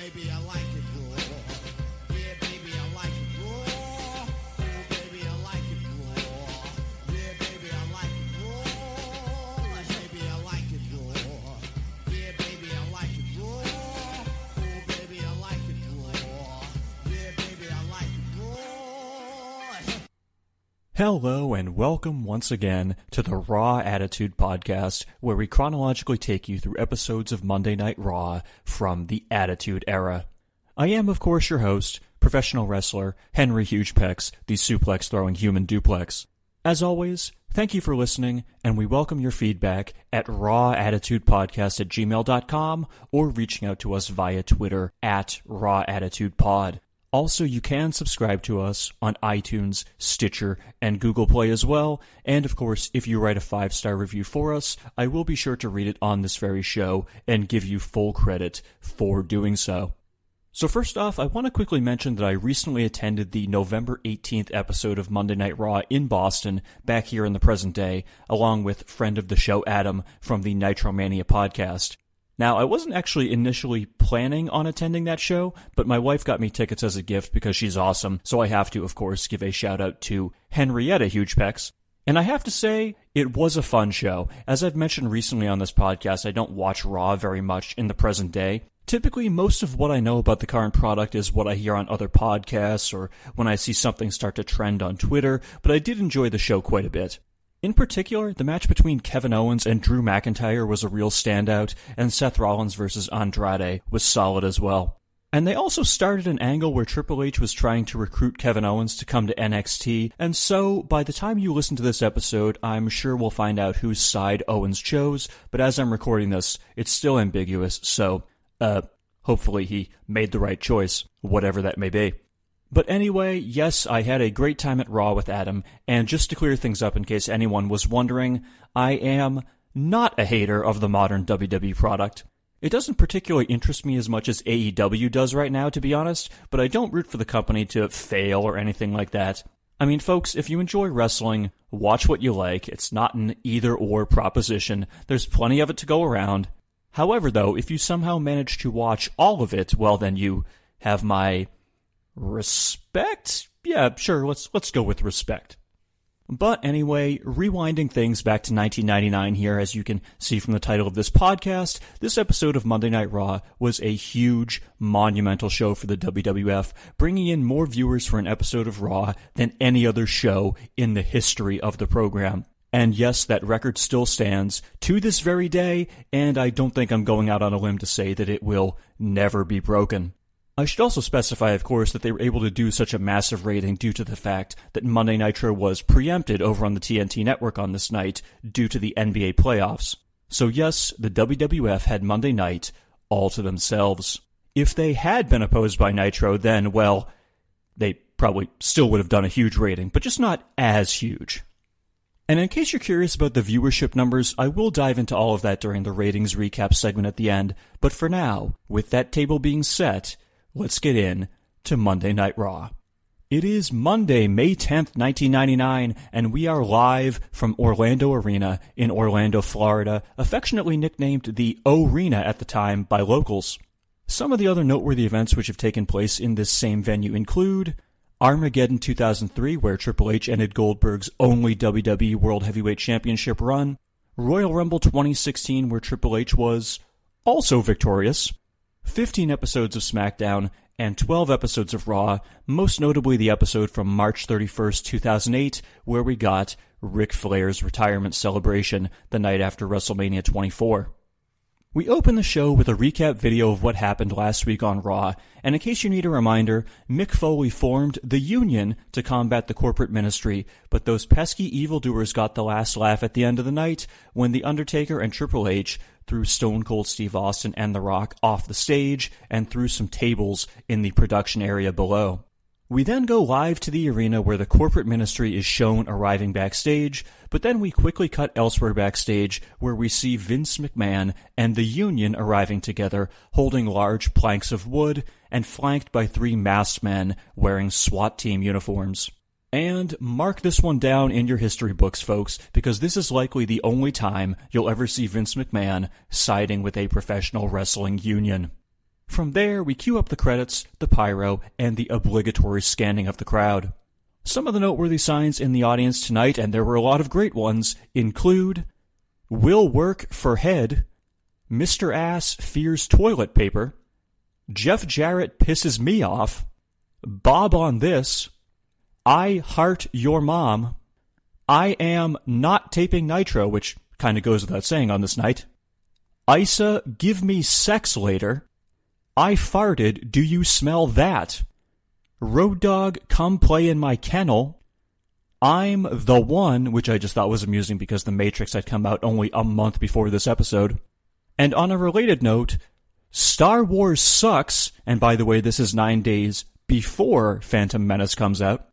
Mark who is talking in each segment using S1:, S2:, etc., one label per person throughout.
S1: baby, I like
S2: Hello and welcome once again to the Raw Attitude Podcast, where we chronologically take you through episodes of Monday Night Raw from the Attitude Era. I am, of course, your host, professional wrestler Henry Hugepex, the suplex throwing human duplex. As always, thank you for listening, and we welcome your feedback at rawattitudepodcast at gmail.com or reaching out to us via Twitter at rawattitudepod. Also, you can subscribe to us on iTunes, Stitcher, and Google Play as well. And of course, if you write a five star review for us, I will be sure to read it on this very show and give you full credit for doing so. So, first off, I want to quickly mention that I recently attended the November 18th episode of Monday Night Raw in Boston, back here in the present day, along with friend of the show Adam from the Nitromania podcast. Now, I wasn't actually initially planning on attending that show, but my wife got me tickets as a gift because she's awesome, so I have to, of course, give a shout out to Henrietta Hugepex. And I have to say, it was a fun show. As I've mentioned recently on this podcast, I don't watch Raw very much in the present day. Typically, most of what I know about the current product is what I hear on other podcasts or when I see something start to trend on Twitter, but I did enjoy the show quite a bit. In particular, the match between Kevin Owens and Drew McIntyre was a real standout, and Seth Rollins versus Andrade was solid as well. And they also started an angle where Triple H was trying to recruit Kevin Owens to come to NXT, and so by the time you listen to this episode, I'm sure we'll find out whose side Owens chose, but as I'm recording this, it's still ambiguous, so, uh, hopefully he made the right choice, whatever that may be. But anyway, yes, I had a great time at Raw with Adam, and just to clear things up in case anyone was wondering, I am not a hater of the modern WWE product. It doesn't particularly interest me as much as AEW does right now, to be honest, but I don't root for the company to fail or anything like that. I mean, folks, if you enjoy wrestling, watch what you like. It's not an either or proposition. There's plenty of it to go around. However, though, if you somehow manage to watch all of it, well, then you have my respect? Yeah, sure, let's let's go with respect. But anyway, rewinding things back to 1999 here, as you can see from the title of this podcast, this episode of Monday Night Raw was a huge, monumental show for the WWF, bringing in more viewers for an episode of Raw than any other show in the history of the program. And yes, that record still stands to this very day, and I don't think I'm going out on a limb to say that it will never be broken. I should also specify, of course, that they were able to do such a massive rating due to the fact that Monday Nitro was preempted over on the TNT network on this night due to the NBA playoffs. So, yes, the WWF had Monday night all to themselves. If they had been opposed by Nitro, then, well, they probably still would have done a huge rating, but just not as huge. And in case you're curious about the viewership numbers, I will dive into all of that during the ratings recap segment at the end. But for now, with that table being set, let's get in to Monday Night Raw. It is Monday, May 10th, 1999, and we are live from Orlando Arena in Orlando, Florida, affectionately nicknamed the O-Rena at the time by locals. Some of the other noteworthy events which have taken place in this same venue include Armageddon 2003, where Triple H ended Goldberg's only WWE World Heavyweight Championship run, Royal Rumble 2016, where Triple H was also victorious, 15 episodes of SmackDown, and 12 episodes of Raw, most notably the episode from March 31st, 2008, where we got Ric Flair's retirement celebration the night after WrestleMania 24. We open the show with a recap video of what happened last week on Raw, and in case you need a reminder, Mick Foley formed the Union to combat the corporate ministry, but those pesky evildoers got the last laugh at the end of the night when The Undertaker and Triple H threw Stone Cold Steve Austin and The Rock off the stage and threw some tables in the production area below. We then go live to the arena where the corporate ministry is shown arriving backstage, but then we quickly cut elsewhere backstage where we see Vince McMahon and the Union arriving together, holding large planks of wood and flanked by three masked men wearing SWAT team uniforms. And mark this one down in your history books, folks, because this is likely the only time you'll ever see Vince McMahon siding with a professional wrestling union. From there, we cue up the credits, the pyro, and the obligatory scanning of the crowd. Some of the noteworthy signs in the audience tonight, and there were a lot of great ones, include Will work for head, Mr. Ass fears toilet paper, Jeff Jarrett pisses me off, Bob on this, I heart your mom, I am not taping Nitro, which kind of goes without saying on this night, Isa, give me sex later, I farted, do you smell that? Road Dog, come play in my kennel. I'm the one, which I just thought was amusing because The Matrix had come out only a month before this episode. And on a related note, Star Wars sucks, and by the way, this is nine days before Phantom Menace comes out.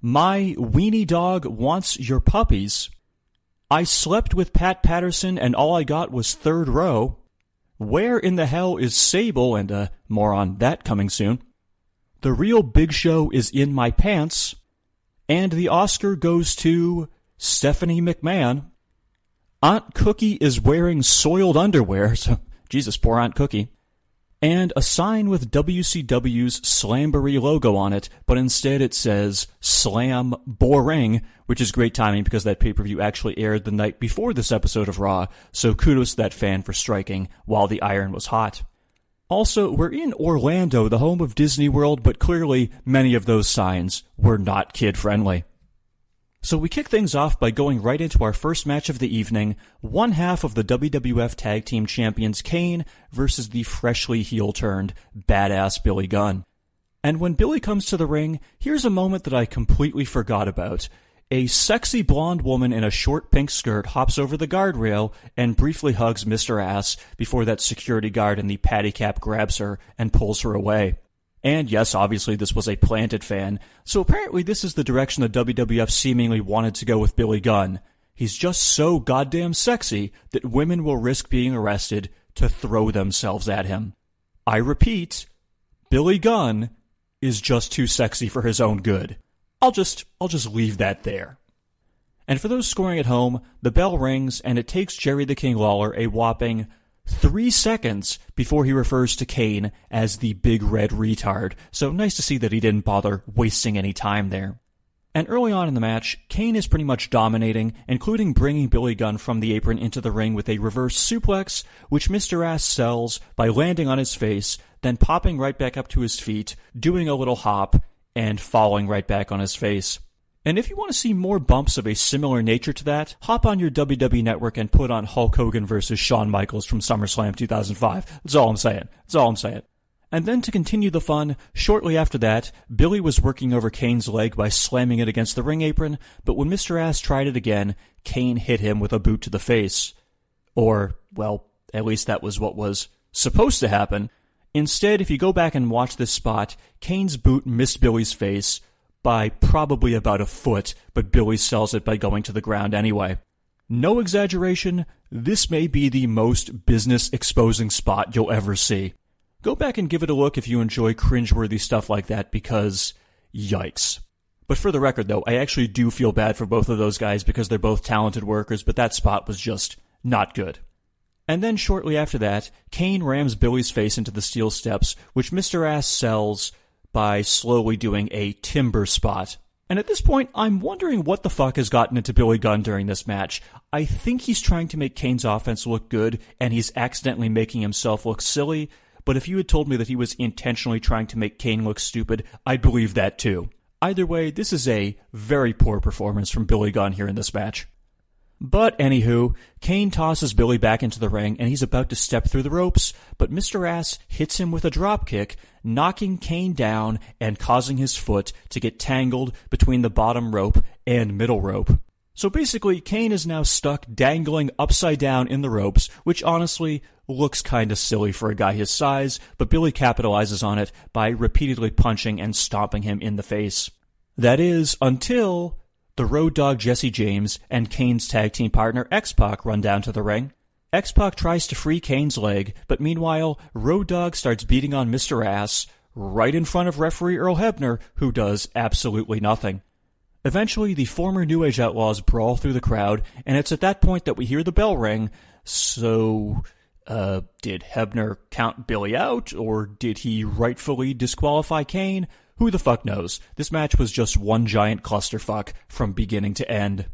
S2: My weenie dog wants your puppies. I slept with Pat Patterson and all I got was third row. Where in the hell is Sable? And uh, more on that coming soon. The real big show is in my pants. And the Oscar goes to Stephanie McMahon. Aunt Cookie is wearing soiled underwear, so Jesus, poor Aunt Cookie. And a sign with WCW's Slamboree logo on it, but instead it says Slam Boring, which is great timing because that pay per view actually aired the night before this episode of Raw, so kudos to that fan for striking while the iron was hot. Also, we're in Orlando, the home of Disney World, but clearly many of those signs were not kid friendly. So we kick things off by going right into our first match of the evening, one half of the WWF Tag Team Champions Kane versus the freshly heel turned badass Billy Gunn. And when Billy comes to the ring, here's a moment that I completely forgot about. A sexy blonde woman in a short pink skirt hops over the guardrail and briefly hugs Mr. Ass before that security guard in the patty cap grabs her and pulls her away. And yes, obviously this was a planted fan, so apparently this is the direction the WWF seemingly wanted to go with Billy Gunn. He's just so goddamn sexy that women will risk being arrested to throw themselves at him. I repeat, Billy Gunn is just too sexy for his own good. I'll just I'll just leave that there. And for those scoring at home, the bell rings and it takes Jerry the King Lawler a whopping three seconds before he refers to Kane as the big red retard. So nice to see that he didn't bother wasting any time there. And early on in the match, Kane is pretty much dominating, including bringing Billy Gunn from the apron into the ring with a reverse suplex, which Mr. Ass sells by landing on his face, then popping right back up to his feet, doing a little hop, and falling right back on his face. And if you want to see more bumps of a similar nature to that, hop on your WWE network and put on Hulk Hogan versus Shawn Michaels from SummerSlam 2005. That's all I'm saying. That's all I'm saying. And then to continue the fun, shortly after that, Billy was working over Kane's leg by slamming it against the ring apron, but when Mr. Ass tried it again, Kane hit him with a boot to the face. Or, well, at least that was what was supposed to happen, Instead, if you go back and watch this spot, Kane's boot missed Billy's face by probably about a foot, but Billy sells it by going to the ground anyway. No exaggeration, this may be the most business exposing spot you'll ever see. Go back and give it a look if you enjoy cringeworthy stuff like that because yikes. But for the record though, I actually do feel bad for both of those guys because they're both talented workers, but that spot was just not good. And then shortly after that, Kane rams Billy's face into the steel steps, which Mr. Ass sells by slowly doing a timber spot. And at this point, I'm wondering what the fuck has gotten into Billy Gunn during this match. I think he's trying to make Kane's offense look good, and he's accidentally making himself look silly. But if you had told me that he was intentionally trying to make Kane look stupid, I'd believe that too. Either way, this is a very poor performance from Billy Gunn here in this match. But anywho, Kane tosses Billy back into the ring and he's about to step through the ropes, but Mr. Ass hits him with a dropkick, knocking Kane down and causing his foot to get tangled between the bottom rope and middle rope. So basically, Kane is now stuck dangling upside down in the ropes, which honestly looks kinda silly for a guy his size, but Billy capitalizes on it by repeatedly punching and stomping him in the face. That is, until the Road Dog Jesse James and Kane's tag team partner X Pac run down to the ring. X Pac tries to free Kane's leg, but meanwhile, Road Dog starts beating on Mr. Ass right in front of referee Earl Hebner, who does absolutely nothing. Eventually, the former New Age Outlaws brawl through the crowd, and it's at that point that we hear the bell ring. So, Uh, did Hebner count Billy out, or did he rightfully disqualify Kane? Who the fuck knows? This match was just one giant clusterfuck from beginning to end.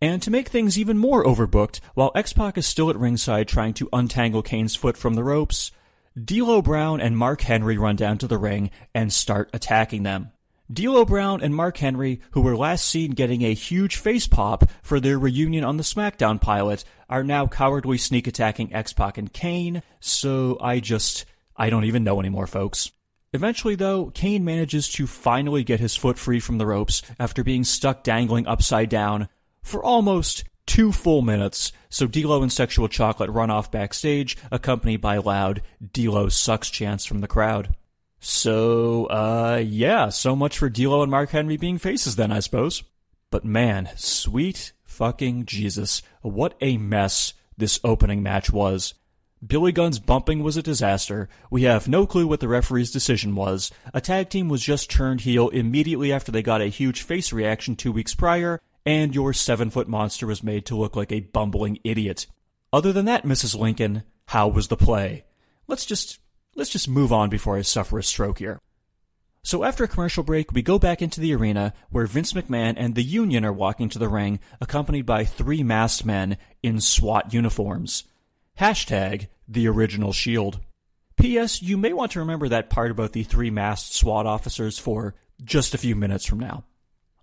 S2: And to make things even more overbooked, while X-Pac is still at ringside trying to untangle Kane's foot from the ropes, D'Lo Brown and Mark Henry run down to the ring and start attacking them. D'Lo Brown and Mark Henry, who were last seen getting a huge face pop for their reunion on the SmackDown pilot, are now cowardly sneak attacking X-Pac and Kane, so I just, I don't even know anymore, folks. Eventually, though, Kane manages to finally get his foot free from the ropes after being stuck dangling upside down for almost two full minutes, so D'Lo and Sexual Chocolate run off backstage, accompanied by loud D'Lo sucks chants from the crowd. So, uh, yeah, so much for D'Lo and Mark Henry being faces then, I suppose. But man, sweet fucking Jesus, what a mess this opening match was. Billy Gunn's bumping was a disaster. We have no clue what the referee's decision was. A tag team was just turned heel immediately after they got a huge face reaction two weeks prior, and your seven foot monster was made to look like a bumbling idiot. Other than that, Mrs. Lincoln, how was the play? Let's just Let's just move on before I suffer a stroke here. So after a commercial break, we go back into the arena where Vince McMahon and the Union are walking to the ring, accompanied by three masked men in SWAT uniforms. Hashtag the original Shield. P.S. You may want to remember that part about the three masked SWAT officers for just a few minutes from now.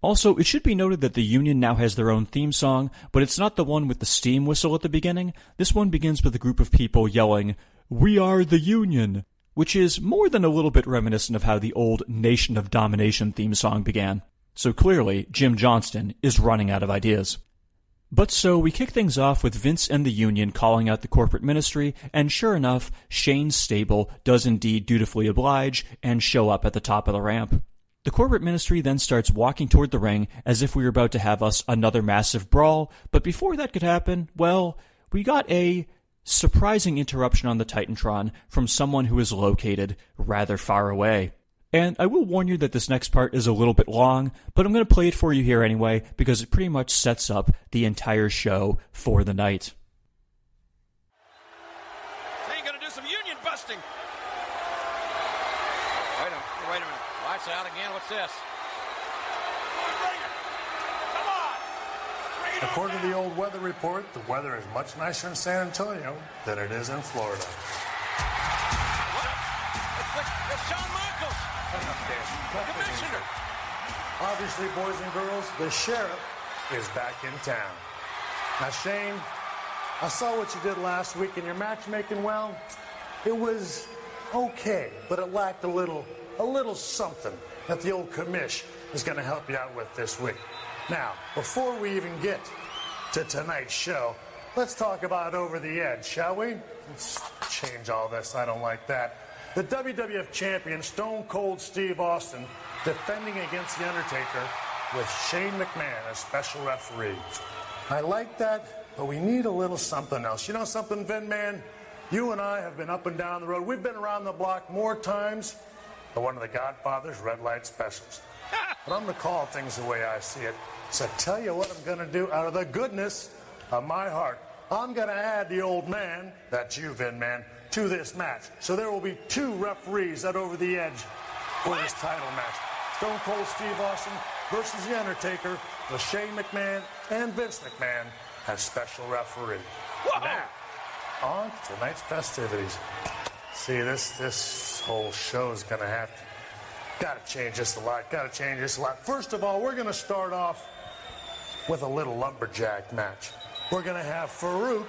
S2: Also, it should be noted that the Union now has their own theme song, but it's not the one with the steam whistle at the beginning. This one begins with a group of people yelling, We are the Union, which is more than a little bit reminiscent of how the old Nation of Domination theme song began. So clearly, Jim Johnston is running out of ideas. But so we kick things off with Vince and the Union calling out the corporate ministry, and sure enough, Shane's stable does indeed dutifully oblige and show up at the top of the ramp. The corporate ministry then starts walking toward the ring as if we were about to have us another massive brawl, but before that could happen, well, we got a surprising interruption on the Titantron from someone who is located rather far away. And I will warn you that this next part is a little bit long, but I'm going to play it for you here anyway because it pretty much sets up the entire show for the night.
S3: Ain't gonna do some union busting. Wait a minute, wait a minute. Lights out again. What's this?
S4: According to the old weather report, the weather is much nicer in San Antonio than it is in Florida.
S3: It's, the, Shawn Michaels, the commissioner.
S4: Obviously, boys and girls, the sheriff is back in town. Now, Shane, I saw what you did last week in your matchmaking. Well, it was okay, but it lacked a little, a little something that the old commish is going to help you out with this week. Now, before we even get to tonight's show, let's talk about Over the Edge, shall we? Let's change all this. I don't like that. The WWF champion, Stone Cold Steve Austin, defending against The Undertaker with Shane McMahon as special referee. I like that, but we need a little something else. You know something, Vin Man? You and I have been up and down the road. We've been around the block more times than one of the Godfather's red light specials. But I'm going to call things the way I see it. So tell you what I'm going to do out of the goodness of my heart. I'm going to add the old man, that's you, Vin Man, to this match. So there will be two referees at Over the Edge for this title match. Stone Cold Steve Austin versus The Undertaker with Shane McMahon and Vince McMahon as special referee. Now, on tonight's festivities. See, this this whole show is going to have to Got to change this a lot. Got to change this a lot. First of all, we're going to start off with a little lumberjack match. We're going to have Faarooq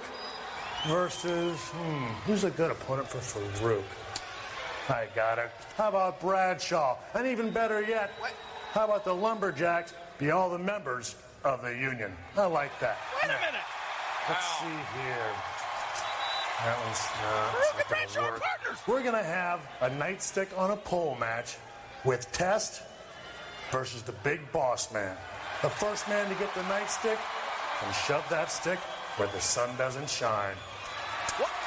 S4: versus, hmm, who's a good opponent for Faarooq? I got it. How about Bradshaw? And even better yet, how about the lumberjacks be all the members of the union? I like that.
S3: Wait a minute.
S4: Let's see here. That one's not, Faarooq
S3: and Bradshaw
S4: gonna
S3: are partners.
S4: We're gonna have a nightstick on a pole match with Test versus the Big Boss Man. The first man to get the nightstick can shove that stick where the sun doesn't shine.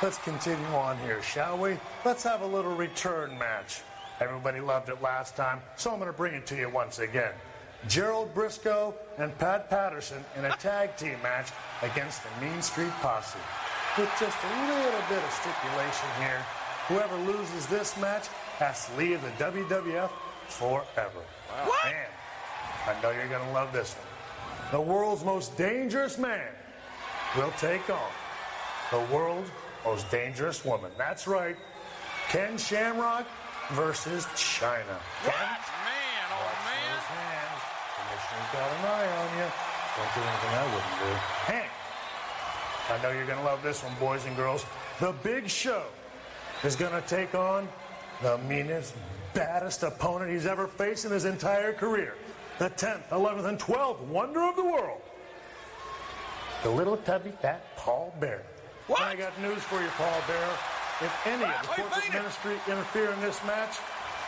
S4: Let's continue on here, shall we? Let's have a little return match. Everybody loved it last time, so I'm going to bring it to you once again. Gerald Brisco and Pat Patterson in a tag team match against the Mean Street Posse. with just a little bit of stipulation here. Whoever loses this match has to leave the WWF forever.
S3: What?
S4: Man, I know you're going to love this one. The world's most dangerous man will take on the world's most dangerous woman. That's right, Ken Shamrock versus Chyna. Ken,
S3: Man, oh man.
S4: hands. Commissioner's got an eye on you. Don't do anything I wouldn't do. Hank, I know you're going to love this one, boys and girls. The Big Show is going to take on the meanest, baddest opponent he's ever faced in his entire career. The 10th, 11th, and 12th wonder of the world. The little tubby fat Paul Bear.
S3: What?
S4: I got news for you, Paul Bear. If any of the
S3: Wait,
S4: corporate ministry interfere in this match,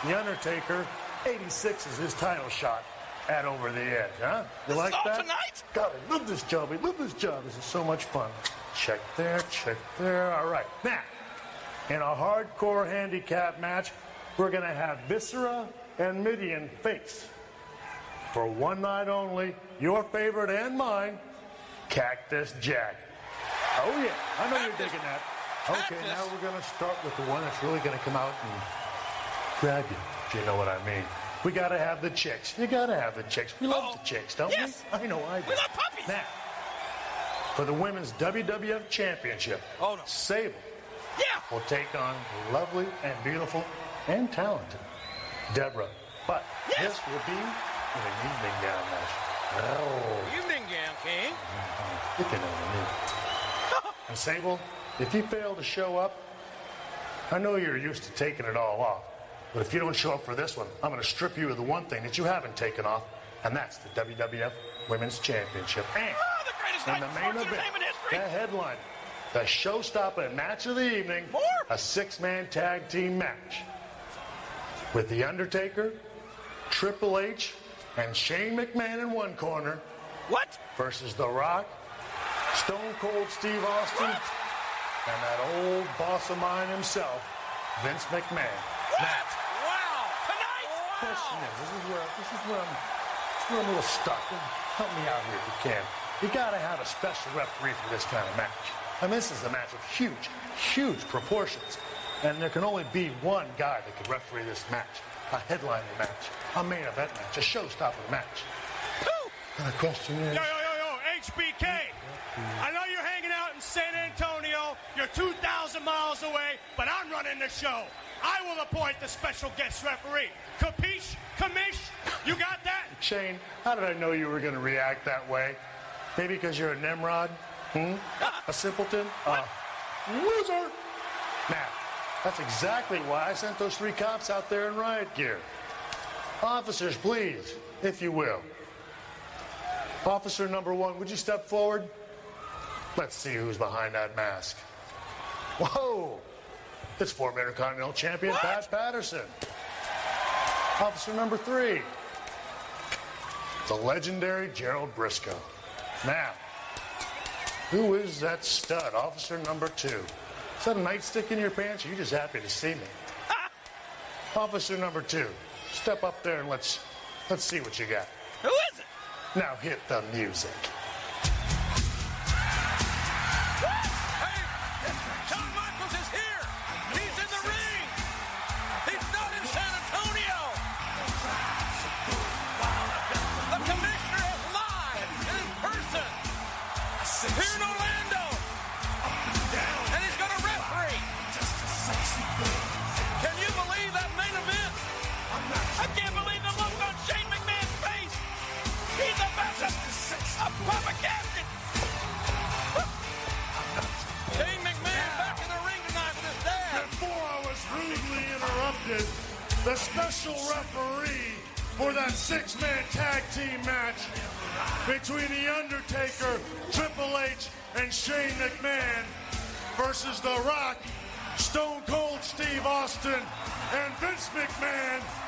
S4: The Undertaker, 86 is his title shot at Over the Edge, huh? You
S3: This
S4: like that?
S3: tonight?
S4: God, I love this job. I love this job. This is so much fun. Check there, check there. All right. Now, in a hardcore handicap match, we're going to have Viscera and Mideon face. For one night only, your favorite and mine, Cactus Jack. Oh, yeah. I know you're digging that. Okay, now we're going to start with the one that's really going to come out and grab you, if you know what I mean. We got to have the chicks. You got to have the chicks. We love
S3: Uh-oh.
S4: the chicks, don't
S3: Yes.
S4: we? I know I do.
S3: We love puppies.
S4: Now, for the Women's WWF Championship,
S3: Oh, no.
S4: Sable
S3: Yeah.
S4: will take on lovely and beautiful and talented Debra. But
S3: Yes.
S4: this will be an evening gown match. Oh,
S3: Evening gown, King.
S4: you can know what I mean. And Sable, if you fail to show up, I know you're used to taking it all off. But if you don't show up for this one, I'm going to strip you of the one thing that you haven't taken off, and that's the WWF Women's Championship. And
S3: Oh, the
S4: in the main event, the headline, the showstopper match of the evening,
S3: More?
S4: a six-man tag team match with The Undertaker, Triple H, and Shane McMahon in one corner
S3: What?
S4: versus The Rock, Stone Cold Steve Austin, and that old boss of mine himself, Vince McMahon.
S3: What? Wow. Tonight?
S4: Question is, this is where this is where I'm, this is where I'm a little stuck. Help me out here if you can. You got to have a special referee for this kind of match. And this is a match of huge, huge proportions. And there can only be one guy that can referee this match. A headliner match, a main event match, a showstopper match.
S3: Who?
S4: And the question is,
S5: Yo, yo, yo, yo, HBK. I know you're hanging out in San Antonio. You're 2,000 miles away, but I'm running the show. I will appoint the special guest referee. Capiche? Commish? You got that?
S4: Shane, how did I know you were going to react that way? Maybe because you're a Nimrod? Hmm? A simpleton? A loser? Now, that's exactly why I sent those three cops out there in riot gear. Officers, please, if you will. Officer number one, would you step forward? Let's see who's behind that mask. Whoa! It's former Intercontinental Champion
S3: What?
S4: Pat Patterson. Officer number three, the legendary Gerald Brisco. Now, who is that stud, officer number two? Is that a nightstick in your pants? Are you just happy to see me? Ah! officer number two, step up there and let's let's see what you got.
S3: Who is it?
S4: Now hit the music.
S3: McMahon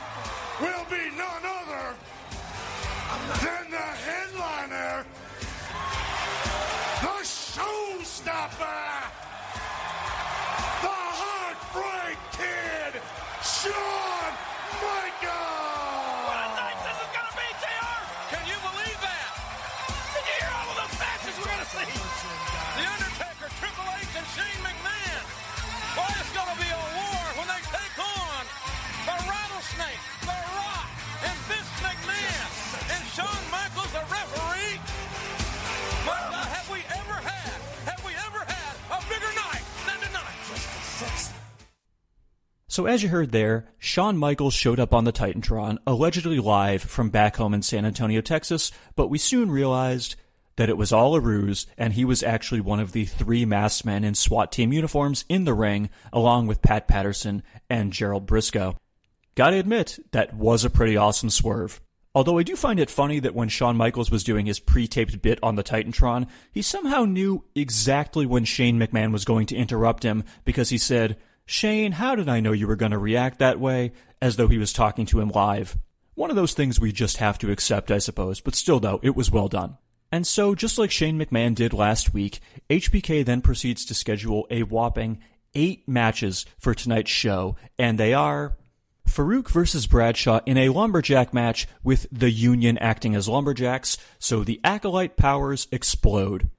S2: So as you heard there, Shawn Michaels showed up on the Titantron, allegedly live from back home in San Antonio, Texas, but we soon realized that it was all a ruse and he was actually one of the three masked men in SWAT team uniforms in the ring, along with Pat Patterson and Gerald Brisco. Gotta admit, that was a pretty awesome swerve. Although I do find it funny that when Shawn Michaels was doing his pre-taped bit on the Titantron, he somehow knew exactly when Shane McMahon was going to interrupt him because he said, Shane, how did I know you were going to react that way? As though he was talking to him live. One of those things we just have to accept, I suppose, but still though, it was well done. And so, just like Shane McMahon did last week, HBK then proceeds to schedule a whopping eight matches for tonight's show, and they are Faarooq versus Bradshaw in a lumberjack match with the Union acting as lumberjacks, so the Acolyte powers explode.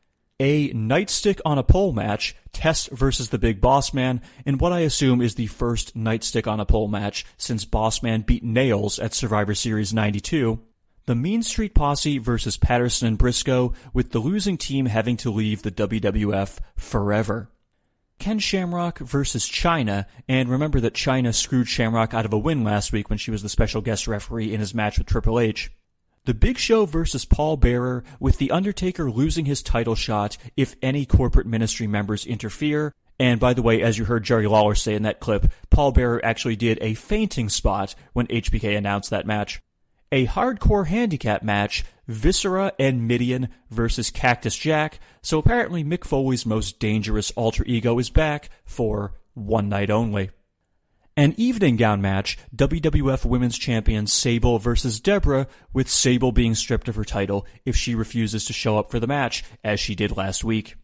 S2: A nightstick on a pole match, Test versus the Big Boss Man, in what I assume is the first nightstick on a pole match since Boss Man beat Nailz at Survivor Series 92. The Mean Street Posse versus Patterson and Brisco, with the losing team having to leave the WWF forever. Ken Shamrock versus Chyna, and remember that Chyna screwed Shamrock out of a win last week when she was the special guest referee in his match with Triple H. The Big Show versus Paul Bearer, with The Undertaker losing his title shot if any corporate ministry members interfere. And by the way, as you heard Jerry Lawler say in that clip, Paul Bearer actually did a fainting spot when HBK announced that match a hardcore handicap match, Viscera and Mideon versus Cactus Jack. So apparently Mick Foley's most dangerous alter ego is back for one night only. An evening gown match, WWF Women's Champion Sable versus Debra, with Sable being stripped of her title if she refuses to show up for the match, as she did last week.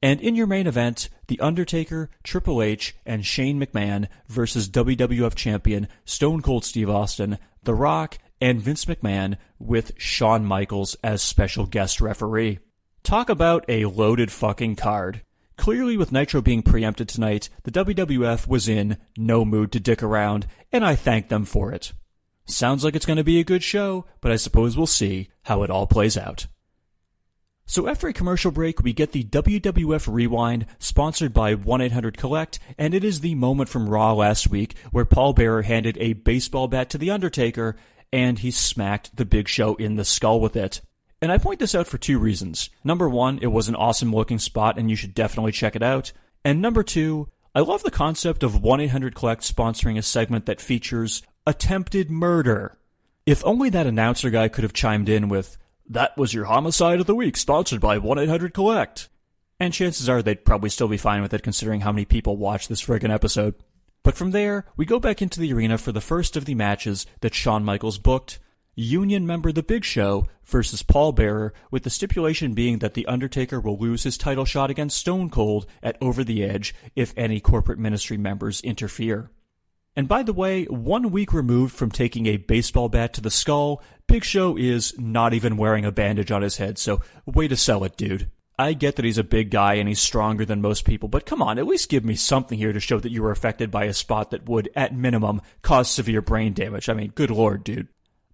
S2: And in your main event, The Undertaker, Triple H, and Shane McMahon versus WWF Champion Stone Cold Steve Austin, The Rock, and Vince McMahon with Shawn Michaels as special guest referee. Talk about a loaded fucking card. Clearly, with Nitro being preempted tonight, the WWF was in no mood to dick around, and I thank them for it. Sounds like it's going to be a good show, but I suppose we'll see how it all plays out. So after a commercial break, we get the WWF Rewind, sponsored by 1-800-COLLECT, and it is the moment from Raw last week where Paul Bearer handed a baseball bat to The Undertaker, and he smacked the Big Show in the skull with it. And I point this out for two reasons. Number one, it was an awesome looking spot and you should definitely check it out. And number two, I love the concept of 1 800 Collect sponsoring a segment that features attempted murder. If only that announcer guy could have chimed in with, That was your homicide of the week, sponsored by 1 800 Collect. And chances are they'd probably still be fine with it considering how many people watch this friggin' episode. But from there, we go back into the arena for the first of the matches that Shawn Michaels booked. Union member The Big Show versus Paul Bearer, with the stipulation being that The Undertaker will lose his title shot against Stone Cold at Over the Edge if any corporate ministry members interfere. And by the way, one week removed from taking a baseball bat to the skull, Big Show is not even wearing a bandage on his head, so way to sell it, dude. I get that he's a big guy and he's stronger than most people, but come on, at least give me something here to show that you were affected by a spot that would, at minimum, cause severe brain damage. I mean, good lord, dude.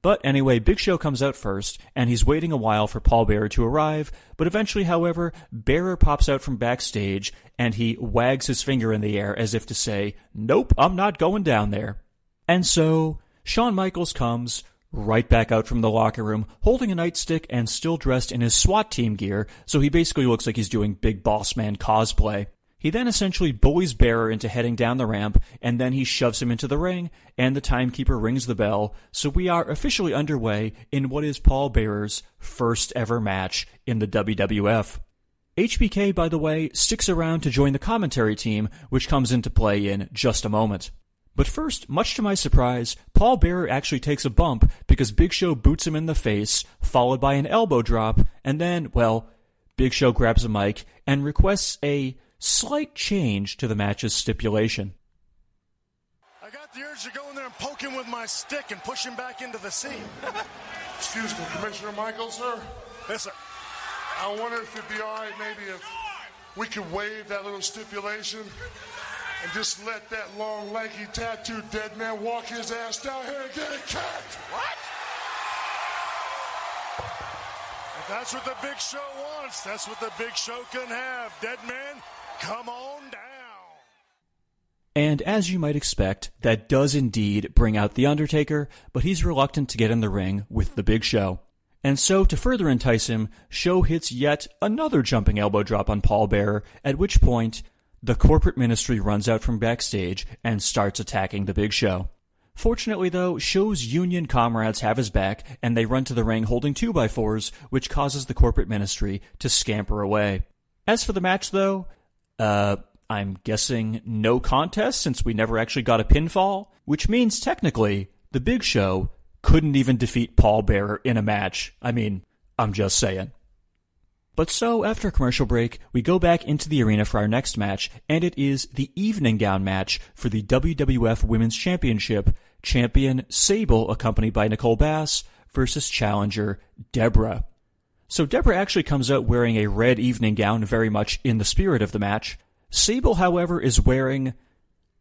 S2: But anyway, Big Show comes out first, and he's waiting a while for Paul Bearer to arrive, but eventually, however, Bearer pops out from backstage, and he wags his finger in the air as if to say, Nope, I'm not going down there. And so, Shawn Michaels comes, right back out from the locker room, holding a nightstick and still dressed in his SWAT team gear, so he basically looks like he's doing Big Boss Man cosplay. He then essentially bullies Bearer into heading down the ramp, and then he shoves him into the ring, and the timekeeper rings the bell, so we are officially underway in what is Paul Bearer's first ever match in the WWF. HBK, by the way, sticks around to join the commentary team, which comes into play in just a moment. But first, much to my surprise, Paul Bearer actually takes a bump because Big Show boots him in the face, followed by an elbow drop, and then, well, Big Show grabs a mic and requests a slight change to the match's stipulation.
S6: I got the urge to go in there and poke him with my stick and push him back into the sea.
S4: Excuse me, Commissioner Michaels, sir.
S6: yes, sir.
S4: I wonder if it'd be all right maybe if we could waive that little stipulation and just let that long, lanky, tattooed dead man walk his ass down here and get a cut.
S6: What? If that's what the big show wants, that's what the big show can have. Dead man, come on down.
S2: And as you might expect, that does indeed bring out The Undertaker, but he's reluctant to get in the ring with the Big Show. And so, to further entice him, Show hits yet another jumping elbow drop on Paul Bearer, at which point, the corporate ministry runs out from backstage and starts attacking the Big Show. Fortunately, though, Show's union comrades have his back, and they run to the ring holding 2x4s, which causes the corporate ministry to scamper away. As for the match, though, uh, I'm guessing no contest since we never actually got a pinfall, which means technically the Big Show couldn't even defeat Paul Bearer in a match. I mean, I'm just saying. But so, after a commercial break, we go back into the arena for our next match, and it is the evening gown match for the WWF Women's Championship. Champion Sable, accompanied by Nicole Bass, versus challenger Debra. So Debra actually comes out wearing a red evening gown, very much in the spirit of the match. Sable, however, is wearing,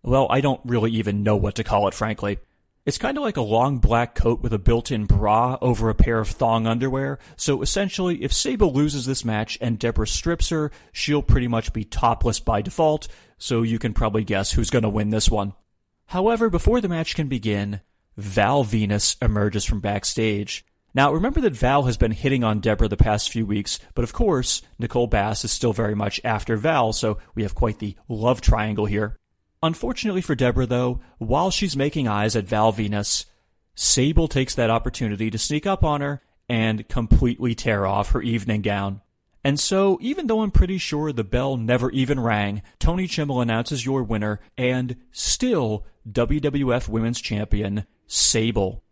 S2: well, I don't really even know what to call it, frankly. It's kind of like a long black coat with a built-in bra over a pair of thong underwear. So essentially, if Sable loses this match and Debra strips her, she'll pretty much be topless by default. So you can probably guess who's going to win this one. However, before the match can begin, Val Venis emerges from backstage. Now, remember that Val has been hitting on Debra the past few weeks, but of course, Nicole Bass is still very much after Val, so we have quite the love triangle here. Unfortunately for Debra, though, while she's making eyes at Val Venis, Sable takes that opportunity to sneak up on her and completely tear off her evening gown. And so, even though I'm pretty sure the bell never even rang, Tony Chimel announces your winner and still WWF Women's Champion, Sable.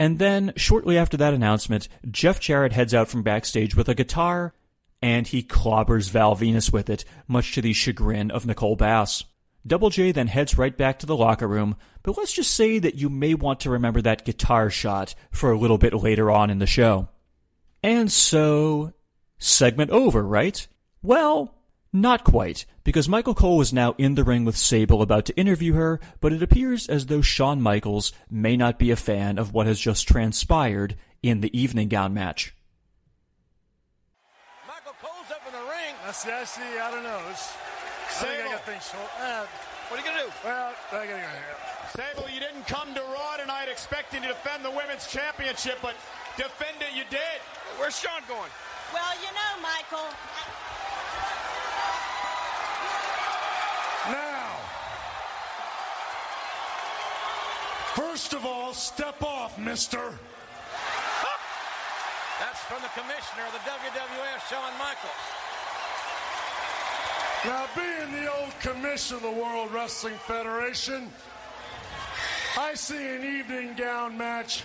S2: And then, shortly after that announcement, Jeff Jarrett heads out from backstage with a guitar, and he clobbers Val Venis with it, much to the chagrin of Nicole Bass. Double J then heads right back to the locker room, but let's just say that you may want to remember that guitar shot for a little bit later on in the show. And so, segment over, right? Well, not quite, because Michael Cole was now in the ring with Sable about to interview her, but it appears as though Shawn Michaels may not be a fan of what has just transpired in the evening gown match.
S7: Michael Cole's up in the ring.
S4: I see, I see, I don't know. It's, I think I
S7: Sable.
S4: got things short. Uh,
S7: What are you gonna do?
S4: well, I gotta go.
S6: Sable, you didn't come to Raw tonight expecting to defend the women's championship, but defend it you did.
S7: Where's Shawn going?
S8: Well, you know, Michael,
S4: Now, first of all, step off, mister.
S7: That's from the commissioner of the WWF, Shawn Michaels.
S4: Now, being the old commissioner of the World Wrestling Federation, I see an evening gown match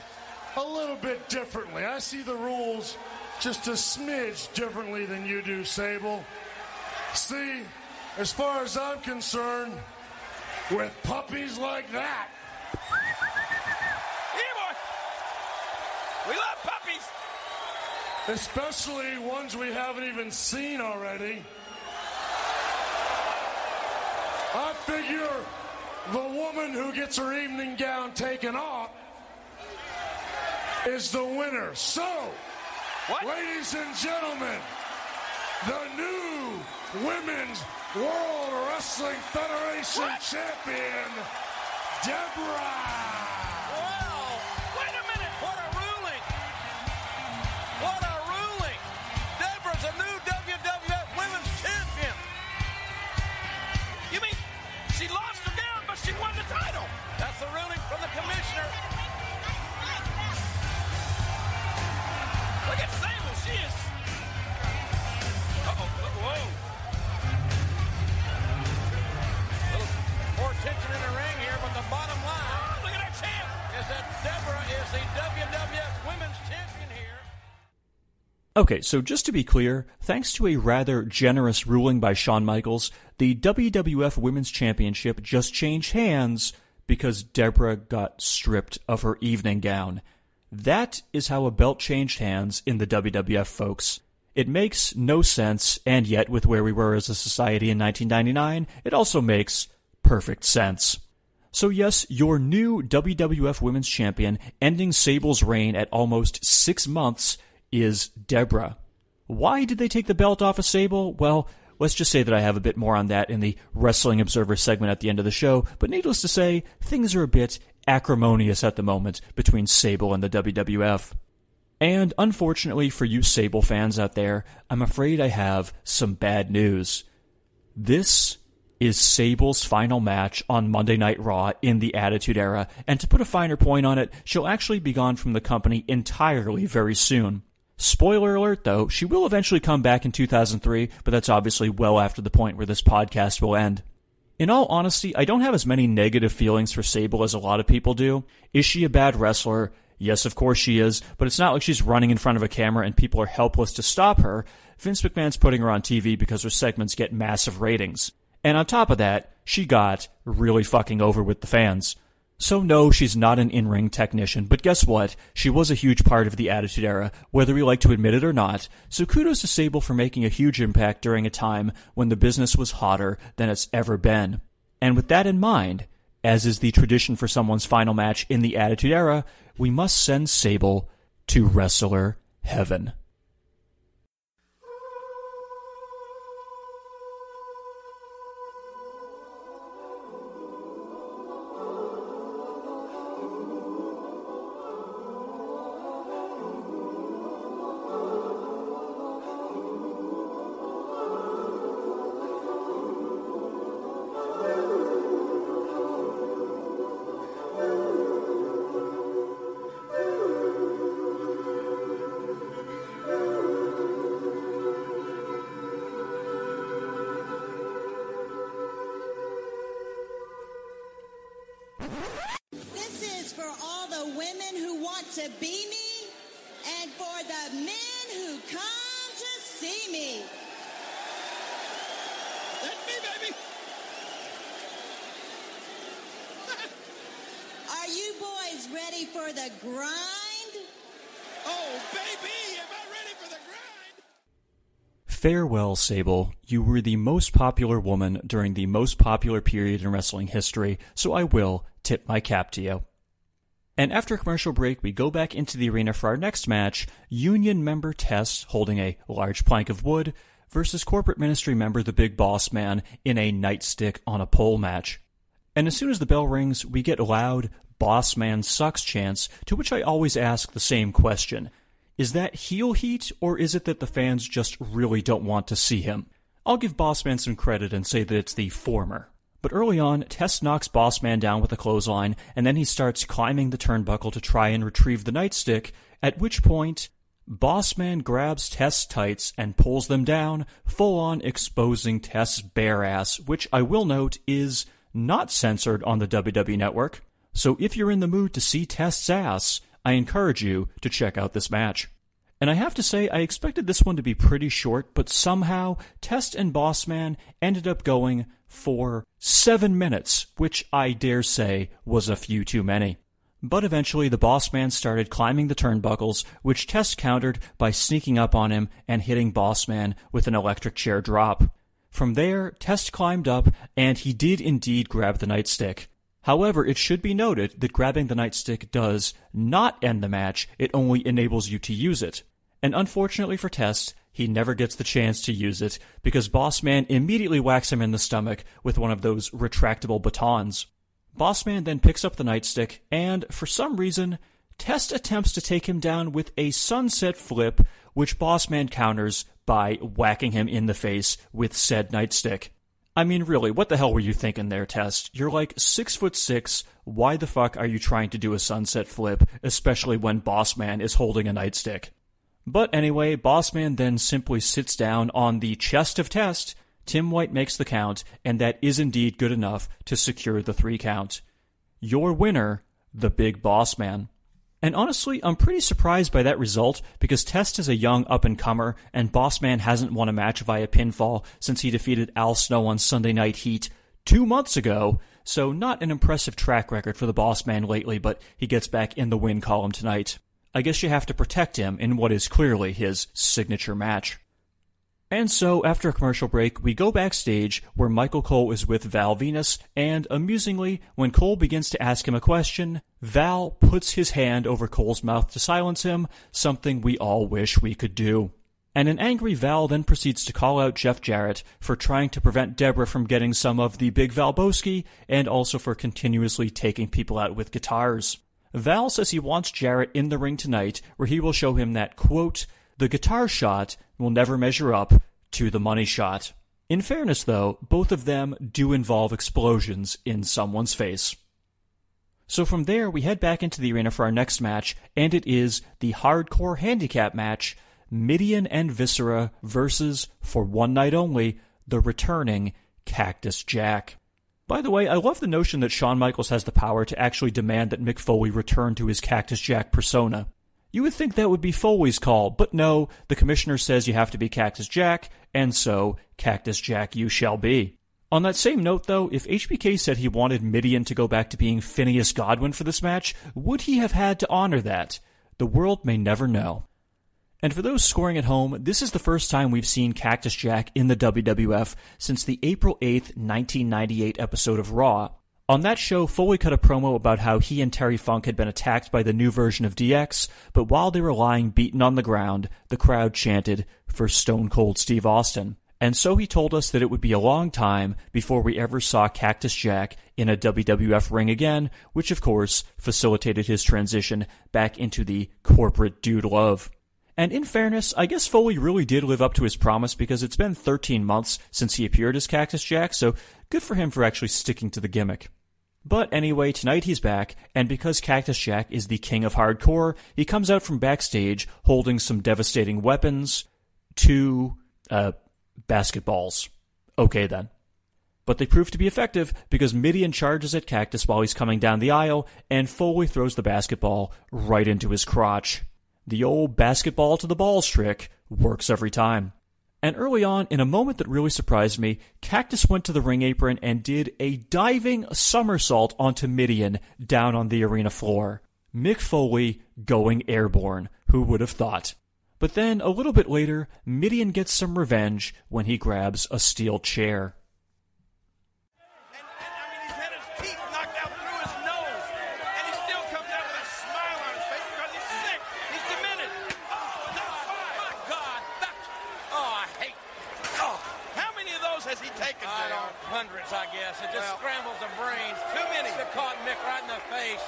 S4: a little bit differently. I see the rules just a smidge differently than you do, Sable. See, as far as I'm concerned, with puppies like that,
S7: Here, boy. We love puppies.
S4: Especially ones we haven't even seen already. I figure the woman who gets her evening gown taken off is the winner. So,
S7: What?
S4: ladies and gentlemen, the new Women's World Wrestling Federation
S7: What?
S4: champion,
S7: Debra.
S2: Okay, so just to be clear, thanks to a rather generous ruling by Shawn Michaels, the WWF Women's Championship just changed hands because Debra got stripped of her evening gown. That is how a belt changed hands in the WWF, folks. It makes no sense, and yet, with where we were as a society in 1999, it also makes perfect sense. So yes, your new WWF Women's Champion, ending Sable's reign at almost six months, is Debra. Why did they take the belt off of Sable? Well, Let's just say that I have a bit more on that in the Wrestling Observer segment at the end of the show, but needless to say, things are a bit acrimonious at the moment between Sable and the WWF. And unfortunately for you Sable fans out there, I'm afraid I have some bad news. This is Sable's final match on Monday Night Raw in the Attitude Era, and to put a finer point on it, she'll actually be gone from the company entirely very soon. Spoiler alert though, she will eventually come back in 2003, but that's obviously well after the point where this podcast will end. In all honesty, I don't have as many negative feelings for Sable as a lot of people do. Is she a bad wrestler? Yes, of course she is, but it's not like she's running in front of a camera and people are helpless to stop her. Vince McMahon's putting her on TV because her segments get massive ratings. And on top of that, she got really fucking over with the fans. So no, she's not an in-ring technician, but guess what? She was a huge part of the Attitude Era, whether we like to admit it or not. So kudos to Sable for making a huge impact during a time when the business was hotter than it's ever been. And with that in mind, as is the tradition for someone's final match in the Attitude Era, we must send Sable to wrestler heaven. Sable. You were the most popular woman during the most popular period in wrestling history, so I will tip my cap to you. And after a commercial break, we go back into the arena for our next match Union member Test holding a large plank of wood versus corporate ministry member the Big Boss Man in a nightstick on a pole match. And as soon as the bell rings, we get loud Boss Man sucks chants, to which I always ask the same question. Is that heel heat, or is it that the fans just really don't want to see him? I'll give Bossman some credit and say that it's the former. But early on, Test knocks Bossman down with a clothesline, and then he starts climbing the turnbuckle to try and retrieve the nightstick, at which point, Bossman grabs Test's tights and pulls them down, full on exposing Test's bare ass, which I will note is not censored on the WWE network. So if you're in the mood to see Test's ass, I encourage you to check out this match. And I have to say, I expected this one to be pretty short, but somehow Test and Bossman ended up going for seven minutes, which I dare say was a few too many. But eventually, the Bossman started climbing the turnbuckles, which Test countered by sneaking up on him and hitting Bossman with an electric chair drop. From there, Test climbed up, and he did indeed grab the nightstick. However, it should be noted that grabbing the nightstick does not end the match, it only enables you to use it. And unfortunately for Test, he never gets the chance to use it because Bossman immediately whacks him in the stomach with one of those retractable batons. Bossman then picks up the nightstick, and for some reason, Test attempts to take him down with a sunset flip, which Bossman counters by whacking him in the face with said nightstick. I mean, really, what the hell were you thinking there, Test? You're like six foot six. Why the fuck are you trying to do a sunset flip, especially when Bossman is holding a nightstick? But anyway, Bossman then simply sits down on the chest of Test. Tim White makes the count, and that is indeed good enough to secure the three count. Your winner, the Big Boss Man. And honestly, I'm pretty surprised by that result because Test is a young up and comer, and Bossman hasn't won a match via pinfall since he defeated Al Snow on Sunday Night Heat two months ago. So not an impressive track record for the Bossman lately, but he gets back in the win column tonight. I guess you have to protect him in what is clearly his signature match. And so, after a commercial break, we go backstage where Michael Cole is with Val Venis, and amusingly, when Cole begins to ask him a question, Val puts his hand over Cole's mouth to silence him, something we all wish we could do. And an angry Val then proceeds to call out Jeff Jarrett for trying to prevent Debra from getting some of the Big Valboski and also for continuously taking people out with guitars. Val says he wants Jarrett in the ring tonight where he will show him that, quote, the guitar shot will never measure up to the money shot. In fairness, though, both of them do involve explosions in someone's face. So from there, we head back into the arena for our next match, and it is the hardcore handicap match Mideon and Viscera versus, for one night only, the returning Cactus Jack. By the way, I love the notion that Shawn Michaels has the power to actually demand that Mick Foley return to his Cactus Jack persona. You would think that would be Foley's call, but no, the commissioner says you have to be Cactus Jack, and so Cactus Jack you shall be. On that same note, though, if HBK said he wanted Mideon to go back to being Phineas Godwin for this match, would he have had to honor that? The world may never know. And for those scoring at home, this is the first time we've seen Cactus Jack in the WWF since the April 8th, 1998 episode of Raw. On that show, Foley cut a promo about how he and Terry Funk had been attacked by the new version of DX, but while they were lying beaten on the ground, the crowd chanted for Stone Cold Steve Austin. And so he told us that it would be a long time before we ever saw Cactus Jack in a WWF ring again, which of course facilitated his transition back into the corporate dude love. And in fairness, I guess Foley really did live up to his promise because it's been 13 months since he appeared as Cactus Jack, so good for him for actually sticking to the gimmick. But anyway, tonight he's back, and because Cactus Jack is the king of hardcore, he comes out from backstage holding some devastating weapons, two, uh, basketballs. Okay then. But they prove to be effective because Mideon charges at Cactus while he's coming down the aisle, and Foley throws the basketball right into his crotch. The old basketball to the balls trick works every time. And early on, in a moment that really surprised me, Cactus went to the ring apron and did a diving somersault onto Mideon down on the arena floor. Mick Foley going airborne. Who would have thought? But then, a little bit later, Mideon gets some revenge when he grabs a steel chair.
S3: And, and I mean, he's had his teeth knocked out through his nose, and he still comes out with a smile on his face because he's sick. He's demented. Oh, God, my God, that's. Oh, I hate. Oh, how many of those has he taken?
S7: I
S3: JR?
S7: don't, hundreds, I guess. It just
S3: Well-
S7: scrambles the brains.
S3: Too many.
S7: To caught Mick right in the face.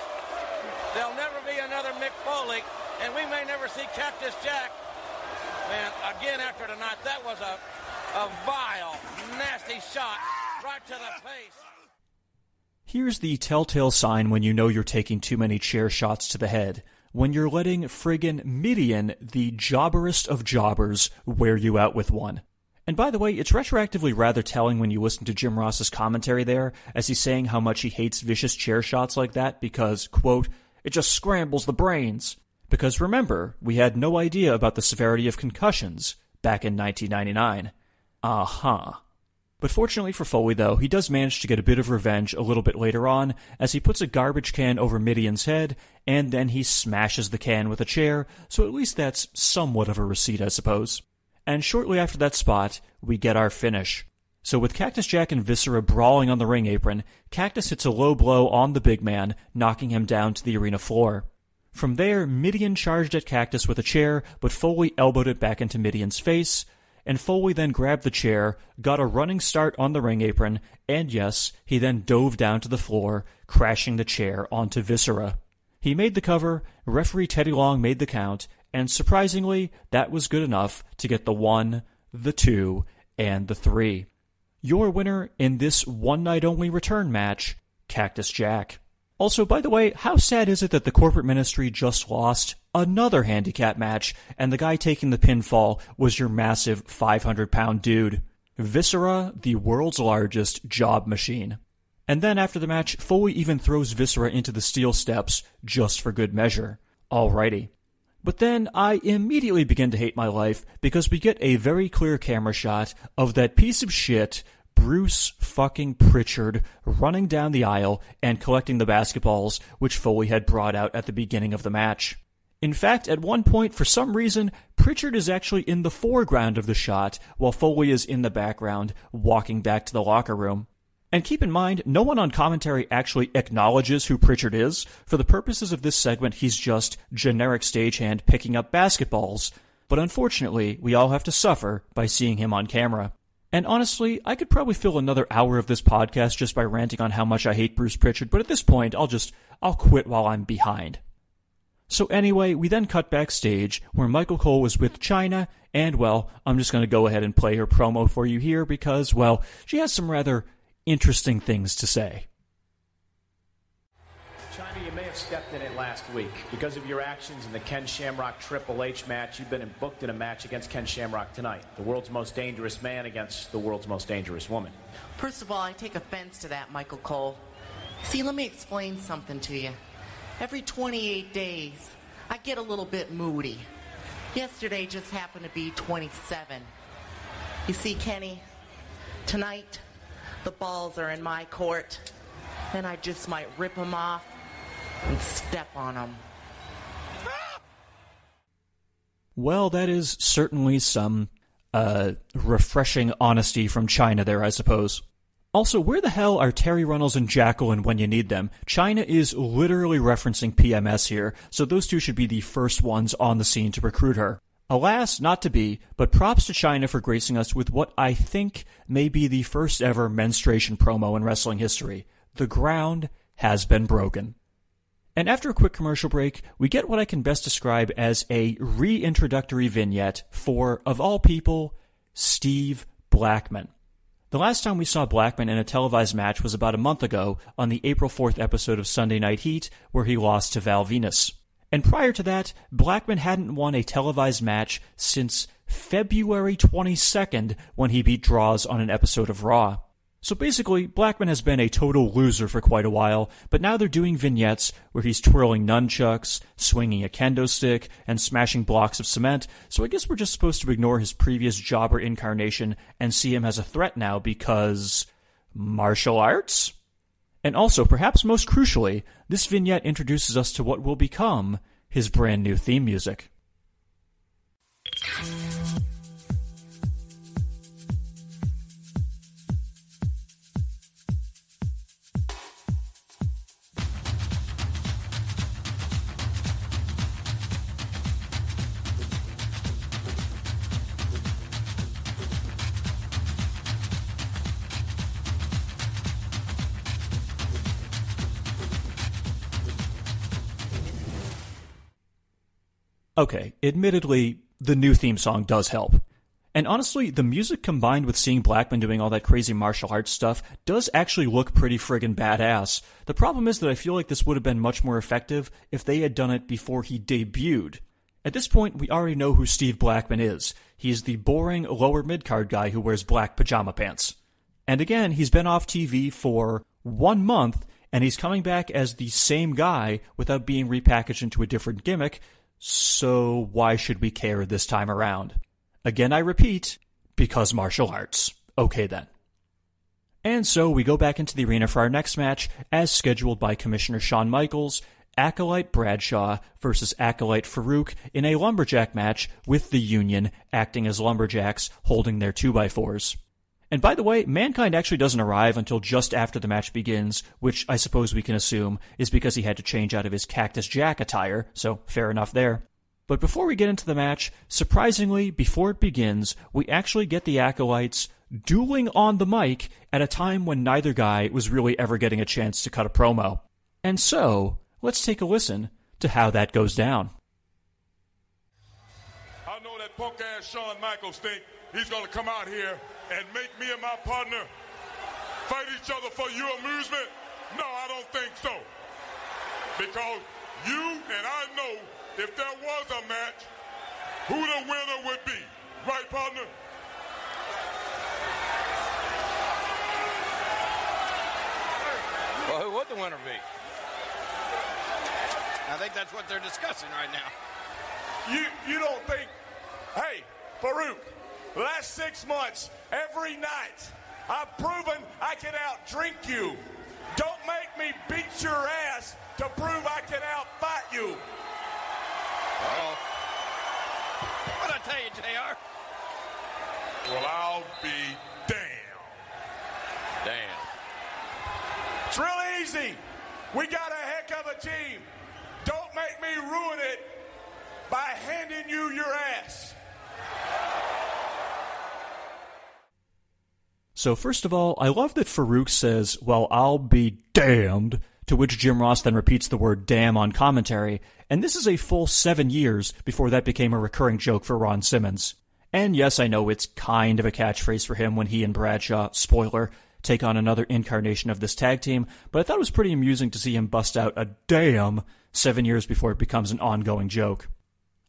S7: There'll never be another Mick Foley, and we may never see Cactus Jack. Man, again after tonight, that was a, a vile, nasty shot right to the face.
S2: Here's the telltale sign when you know you're taking too many chair shots to the head. When you're letting friggin' Mideon, the jobberest of jobbers, wear you out with one. And by the way, it's retroactively rather telling when you listen to Jim Ross's commentary there, as he's saying how much he hates vicious chair shots like that because, quote, it just scrambles the brains. Because remember, we had no idea about the severity of concussions back in 1999. Uh huh. But fortunately for Foley, though, he does manage to get a bit of revenge a little bit later on as he puts a garbage can over Mideon's head and then he smashes the can with a chair, so at least that's somewhat of a receipt, I suppose. And shortly after that spot, we get our finish. So with Cactus Jack and Viscera brawling on the ring apron, Cactus hits a low blow on the big man, knocking him down to the arena floor. From there, Mideon charged at Cactus with a chair, but Foley elbowed it back into Mideon's face, and Foley then grabbed the chair, got a running start on the ring apron, and yes, he then dove down to the floor, crashing the chair onto Viscera. He made the cover, referee Teddy Long made the count, and surprisingly, that was good enough to get the one, the two, and the three. Your winner in this one night only return match, Cactus Jack. Also, by the way, how sad is it that the corporate ministry just lost another handicap match and the guy taking the pinfall was your massive 500 pound dude? Viscera, the world's largest job machine. And then after the match, Foley even throws Viscera into the steel steps just for good measure. Alrighty. But then I immediately begin to hate my life because we get a very clear camera shot of that piece of shit, Bruce fucking Pritchard, running down the aisle and collecting the basketballs which Foley had brought out at the beginning of the match. In fact, at one point, for some reason, Pritchard is actually in the foreground of the shot while Foley is in the background, walking back to the locker room. And keep in mind, no one on commentary actually acknowledges who Pritchard is. For the purposes of this segment, he's just generic stagehand picking up basketballs. but unfortunately, we all have to suffer by seeing him on camera. And honestly, I could probably fill another hour of this podcast just by ranting on how much I hate Bruce Pritchard, but at this point, I'll just, I'll quit while I'm behind. So anyway, we then cut backstage where Michael Cole was with Chyna, and well, I'm just gonna go ahead and play her promo for you here because, well, she has some rather interesting things to say.
S9: Chyna, you may have stepped in it last week. Because of your actions in the Ken Shamrock Triple H match, you've been booked in a match against Ken Shamrock tonight. The world's most dangerous man against the world's most dangerous woman.
S10: First of all, I take offense to that, Michael Cole. See, let me explain something to you. Every 28 days, I get a little bit moody. Yesterday just happened to be 27. You see, Kenny, tonight, the balls are in my court, and I just might rip them off and step on them.
S2: Well, that is certainly some uh, refreshing honesty from Chyna there, I suppose. Also, where the hell are Terry Runnels and Jacqueline when you need them? Chyna is literally referencing PMS here, so those two should be the first ones on the scene to recruit her. Alas, not to be, but props to Chyna for gracing us with what I think may be the first ever menstruation promo in wrestling history. The ground has been broken. And after a quick commercial break, we get what I can best describe as a reintroductory vignette for, of all people, Steve Blackman. The last time we saw Blackman in a televised match was about a month ago on the April 4th episode of Sunday Night Heat, where he lost to Val Venis. And prior to that, Blackman hadn't won a televised match since February 22nd when he beat Droz on an episode of Raw. So basically, Blackman has been a total loser for quite a while, but now they're doing vignettes where he's twirling nunchucks, swinging a kendo stick, and smashing blocks of cement, so I guess we're just supposed to ignore his previous jobber incarnation and see him as a threat now because. martial arts? And also, perhaps most crucially, this vignette introduces us to what will become his brand new theme music. Okay, admittedly, the new theme song does help. And honestly, the music combined with seeing Blackman doing all that crazy martial arts stuff does actually look pretty friggin' badass. The problem is that I feel like this would have been much more effective if they had done it before he debuted. At this point, we already know who Steve Blackman is. He's the boring lower mid-card guy who wears black pajama pants. And again, he's been off TV for one month, and he's coming back as the same guy without being repackaged into a different gimmick, so why should we care this time around? Again, I repeat, because martial arts. Okay then. And so we go back into the arena for our next match, as scheduled by Commissioner Shawn Michaels, Acolyte Bradshaw versus Acolyte Faarooq in a lumberjack match with the Union acting as lumberjacks holding their 2x4s. And by the way, Mankind actually doesn't arrive until just after the match begins, which I suppose we can assume is because he had to change out of his Cactus Jack attire, so fair enough there. But before we get into the match, surprisingly, before it begins, we actually get the Acolytes dueling on the mic at a time when neither guy was really ever getting a chance to cut a promo. And so, let's take a listen to how that goes down.
S11: I know that punk ass Shawn Michaels think he's gonna come out here and make me and my partner fight each other for your amusement. No, I don't think so. Because you and I know if there was a match, who the winner would be. Right, partner?
S7: Well, who would the winner be? I think that's what they're discussing right now.
S6: You you don't think, hey, Faarooq, last six months, every night, I've proven I can outdrink you. Don't make me beat your ass to prove I can outfight you.
S7: Oh. What'd I tell you, JR?
S11: Well, I'll be damned.
S7: Damn.
S6: It's real easy. We got a heck of a team. Don't make me ruin it by
S11: handing you your ass.
S2: So, first of all, I love that Faarooq says, Well, I'll be damned, to which Jim Ross then repeats the word damn on commentary, and this is a full seven years before that became a recurring joke for Ron Simmons. And yes, I know it's kind of a catchphrase for him when he and Bradshaw, spoiler, take on another incarnation of this tag team, but I thought it was pretty amusing to see him bust out a damn seven years before it becomes an ongoing joke.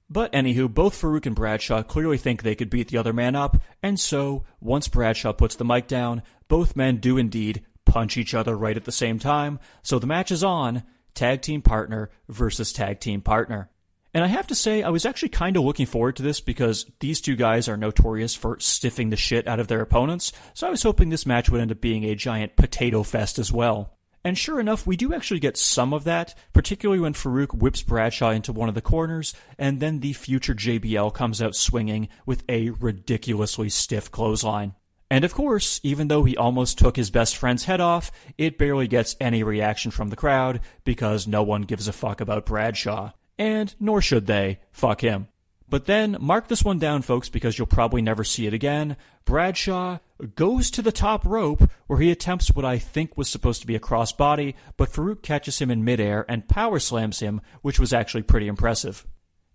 S2: But anywho, both Faarooq and Bradshaw clearly think they could beat the other man up, and so, once Bradshaw puts the mic down, both men do indeed punch each other right at the same time, so the match is on tag team partner versus tag team partner. And I have to say, I was actually kind of looking forward to this because these two guys are notorious for stiffing the shit out of their opponents, so I was hoping this match would end up being a giant potato fest as well. And sure enough, we do actually get some of that, particularly when Faarooq whips Bradshaw into one of the corners, and then the future JBL comes out swinging with a ridiculously stiff clothesline. And of course, even though he almost took his best friend's head off, it barely gets any reaction from the crowd because no one gives a fuck about Bradshaw. And nor should they. Fuck him. But then, mark this one down, folks, because you'll probably never see it again. Bradshaw goes to the top rope where he attempts what I think was supposed to be a crossbody, but Faarooq catches him in midair and power slams him, which was actually pretty impressive.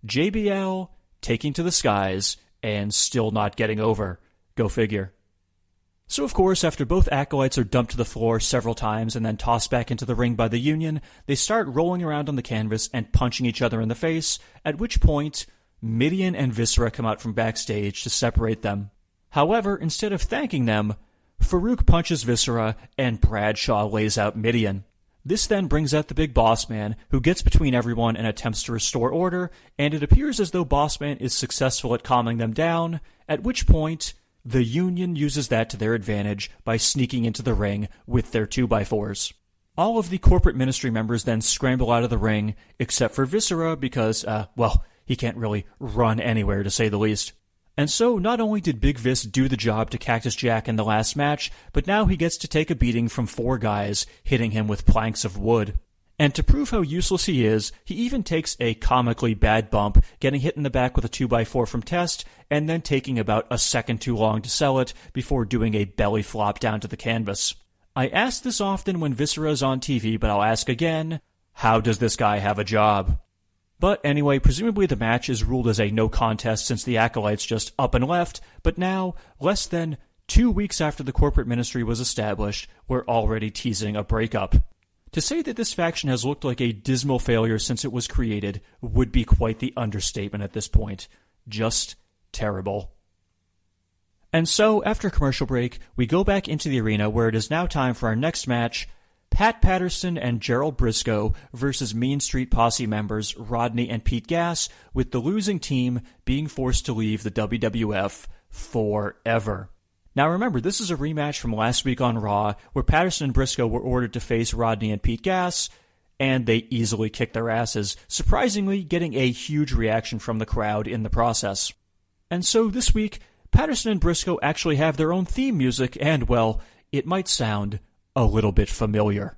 S2: JBL taking to the skies and still not getting over. Go figure. So, of course, after both acolytes are dumped to the floor several times and then tossed back into the ring by the Union, they start rolling around on the canvas and punching each other in the face, at which point, Mideon and Viscera come out from backstage to separate them. However, instead of thanking them, Faarooq punches Viscera and Bradshaw lays out Mideon. This then brings out the big boss man, who gets between everyone and attempts to restore order, and it appears as though Boss Man is successful at calming them down, at which point, the Union uses that to their advantage by sneaking into the ring with their 2x4s. All of the corporate ministry members then scramble out of the ring, except for Viscera because, uh, well, he can't really run anywhere to say the least. And so, not only did Big Vis do the job to Cactus Jack in the last match, but now he gets to take a beating from four guys, hitting him with planks of wood. And to prove how useless he is, he even takes a comically bad bump, getting hit in the back with a 2x4 from Test, and then taking about a second too long to sell it before doing a belly flop down to the canvas. I ask this often when Viscera is on TV, but I'll ask again how does this guy have a job? But anyway, presumably the match is ruled as a no contest since the Acolytes just up and left, but now, less than two weeks after the corporate ministry was established, we're already teasing a breakup. To say that this faction has looked like a dismal failure since it was created would be quite the understatement at this point. Just terrible. And so, after commercial break, we go back into the arena where it is now time for our next match Pat Patterson and Gerald Brisco versus Mean Street Posse members Rodney and Pete Gas, with the losing team being forced to leave the WWF forever. Now remember, this is a rematch from last week on Raw, where Patterson and Brisco were ordered to face Rodney and Pete Gas, and they easily kicked their asses, surprisingly getting a huge reaction from the crowd in the process. And so this week, Patterson and Brisco actually have their own theme music, and well, it might sound a little bit familiar.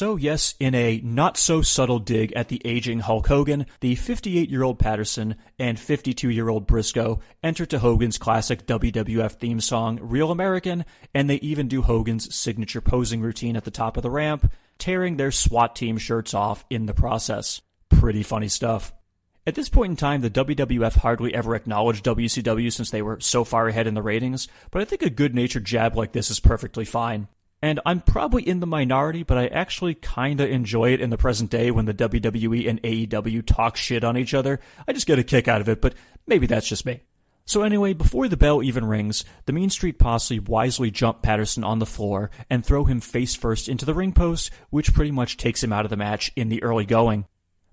S2: So, yes, in a not so subtle dig at the aging Hulk Hogan, the 58 year old Patterson and 52 year old Brisco enter to Hogan's classic WWF theme song, Real American, and they even do Hogan's signature posing routine at the top of the ramp, tearing their SWAT team shirts off in the process. pretty funny stuff. At this point in time, the WWF hardly ever acknowledged WCW since they were so far ahead in the ratings, but I think a good natured jab like this is perfectly fine. And I'm probably in the minority, but I actually kinda enjoy it in the present day when the WWE and AEW talk shit on each other. I just get a kick out of it, but maybe that's just me. So anyway, before the bell even rings, the Mean Street Posse wisely jump Patterson on the floor and throw him face first into the ring post, which pretty much takes him out of the match in the early going.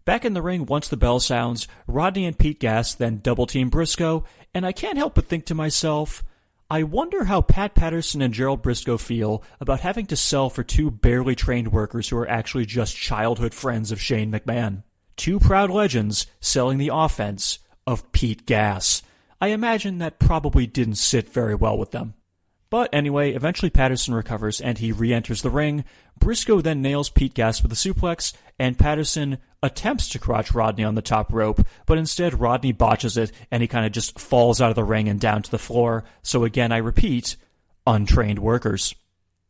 S2: Back in the ring once the bell sounds, Rodney and Pete Gas then double team Brisco, and I can't help but think to myself, I wonder how Pat Patterson and Gerald Brisco feel about having to sell for two barely trained workers who are actually just childhood friends of Shane McMahon. Two proud legends selling the offense of Pete Gas. I imagine that probably didn't sit very well with them. But anyway, eventually Patterson recovers and he re enters the ring. Brisco then nails Pete Gas with a suplex, and Patterson attempts to crotch Rodney on the top rope, but instead Rodney botches it and he kind of just falls out of the ring and down to the floor. So again, I repeat, untrained workers.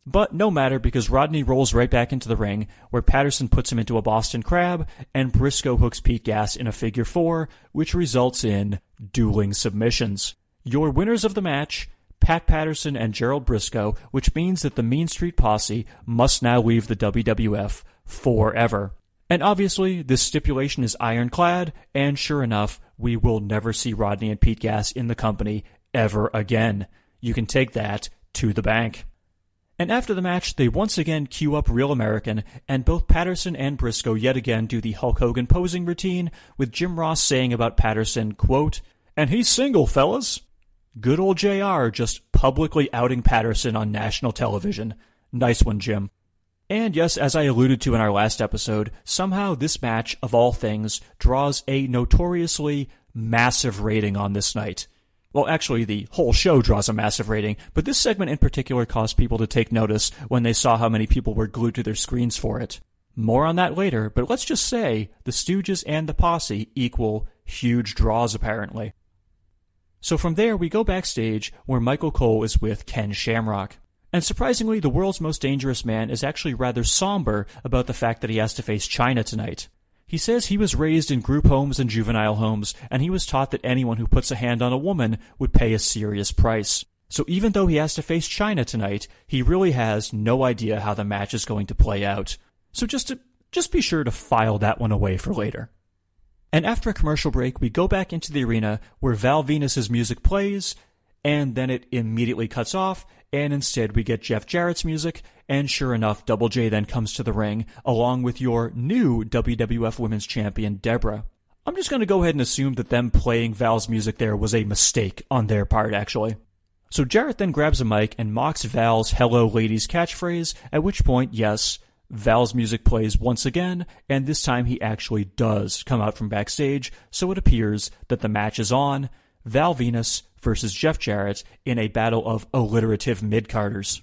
S2: But no matter because Rodney rolls right back into the ring, where Patterson puts him into a Boston Crab, and Brisco hooks Pete Gas in a figure four, which results in dueling submissions. Your winners of the match, Pat Patterson and Gerald Brisco, which means that the Mean Street Posse must now leave the WWF forever. And obviously, this stipulation is ironclad, and sure enough, we will never see Rodney and Pete Gas in the company ever again. You can take that to the bank. And after the match, they once again cue up Real American, and both Patterson and Brisco yet again do the Hulk Hogan posing routine, with Jim Ross saying about Patterson, quote, and he's single, fellas. Good old JR just publicly outing Patterson on national television. Nice one, Jim. And yes, as I alluded to in our last episode, somehow this match, of all things, draws a notoriously massive rating on this night. Well, actually, the whole show draws a massive rating, but this segment in particular caused people to take notice when they saw how many people were glued to their screens for it. More on that later, but let's just say the Stooges and the Posse equal huge draws apparently. So from there, we go backstage where Michael Cole is with Ken Shamrock. And surprisingly, the world's most dangerous man is actually rather somber about the fact that he has to face Chyna tonight. He says he was raised in group homes and juvenile homes, and he was taught that anyone who puts a hand on a woman would pay a serious price. So even though he has to face Chyna tonight, he really has no idea how the match is going to play out. So just to, just be sure to file that one away for later. And after a commercial break, we go back into the arena where Val Venis's music plays, and then it immediately cuts off, and instead we get Jeff Jarrett's music, and sure enough, Double J then comes to the ring, along with your new WWF Women's Champion, Debra. I'm just going to go ahead and assume that them playing Val's music there was a mistake on their part, actually. So Jarrett then grabs a mic and mocks Val's Hello Ladies catchphrase, at which point, yes, Val's music plays once again, and this time he actually does come out from backstage, so it appears that the match is on Val Venis versus Jeff Jarrett in a battle of alliterative mid-carders.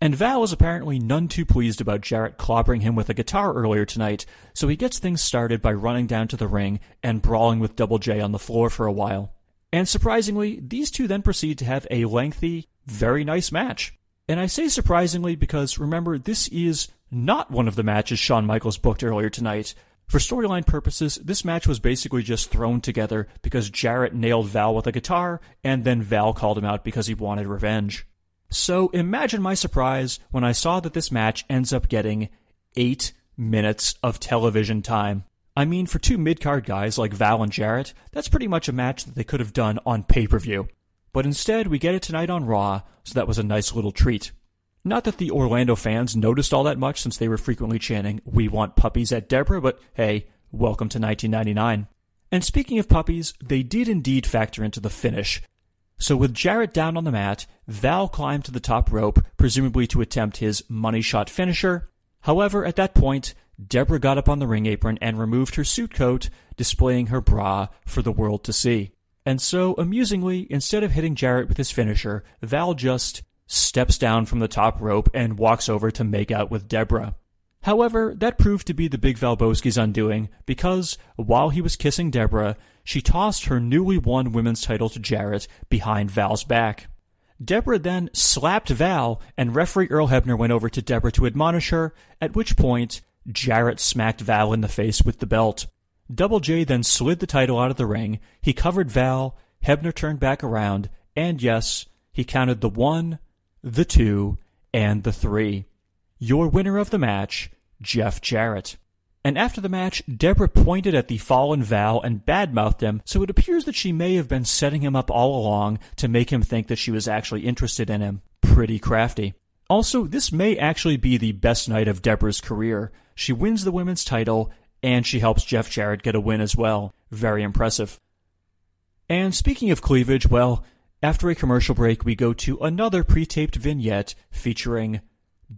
S2: And Val is apparently none too pleased about Jarrett clobbering him with a guitar earlier tonight, so he gets things started by running down to the ring and brawling with Double J on the floor for a while. And surprisingly, these two then proceed to have a lengthy, very nice match. And I say surprisingly because remember, this is not one of the matches Shawn Michaels booked earlier tonight. For storyline purposes, this match was basically just thrown together because Jarrett nailed Val with a guitar, and then Val called him out because he wanted revenge. So imagine my surprise when I saw that this match ends up getting eight minutes of television time. I mean, for two mid card guys like Val and Jarrett, that's pretty much a match that they could have done on pay per view. But instead, we get it tonight on Raw, so that was a nice little treat. Not that the Orlando fans noticed all that much since they were frequently chanting, We want puppies at Debra, but hey, welcome to 1999. And speaking of puppies, they did indeed factor into the finish. So with Jarrett down on the mat, Val climbed to the top rope, presumably to attempt his money shot finisher. However, at that point, Debra got up on the ring apron and removed her suit coat, displaying her bra for the world to see. And so, amusingly, instead of hitting Jarrett with his finisher, Val just steps down from the top rope and walks over to make out with Debra. However, that proved to be the Big Valboski's undoing because, while he was kissing Debra, she tossed her newly won women's title to Jarrett behind Val's back. Debra then slapped Val, and referee Earl Hebner went over to Debra to admonish her, at which point, Jarrett smacked Val in the face with the belt. Double J then slid the title out of the ring, he covered Val, Hebner turned back around, and yes, he counted the one, the two, and the three. Your winner of the match, Jeff Jarrett. And after the match, Debra pointed at the fallen Val and badmouthed him, so it appears that she may have been setting him up all along to make him think that she was actually interested in him. Pretty crafty. Also, this may actually be the best night of Debra's career. She wins the women's title, and she helps Jeff Jarrett get a win as well. Very impressive. And speaking of cleavage, well, after a commercial break, we go to another pre taped vignette featuring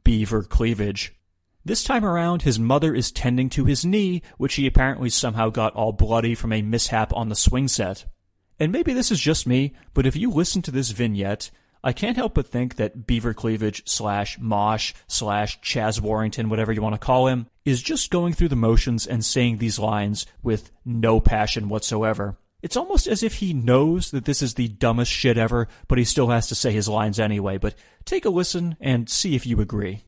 S2: Beaver Cleavage. This time around, his mother is tending to his knee, which he apparently somehow got all bloody from a mishap on the swing set. And maybe this is just me, but if you listen to this vignette, I can't help but think that Beaver Cleavage slash Mosh slash Chaz Warrington, whatever you want to call him, is just going through the motions and saying these lines with no passion whatsoever. It's almost as if he knows that this is the dumbest shit ever, but he still has to say his lines anyway. But take a listen and see if you agree.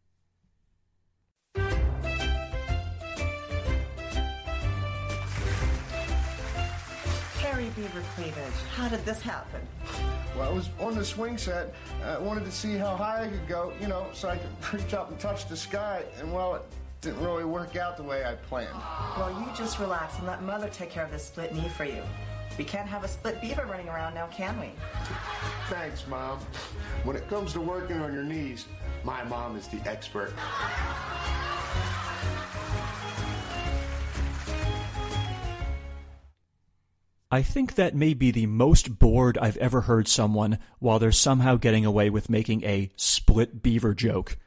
S12: Harry Beaver Cleavage, how did this happen?
S13: Well, I was on the swing set. I wanted to see how high I could go, you know, so I could reach up and touch the sky. And well, it didn't really work out the way I planned.
S12: Well, you just relax and let Mother take care of this split knee for you. We can't have a split beaver running around now, can we?
S13: Thanks, Mom. When it comes to working on your knees, my mom is the expert.
S2: I think that may be the most bored I've ever heard someone while they're somehow getting away with making a split beaver joke.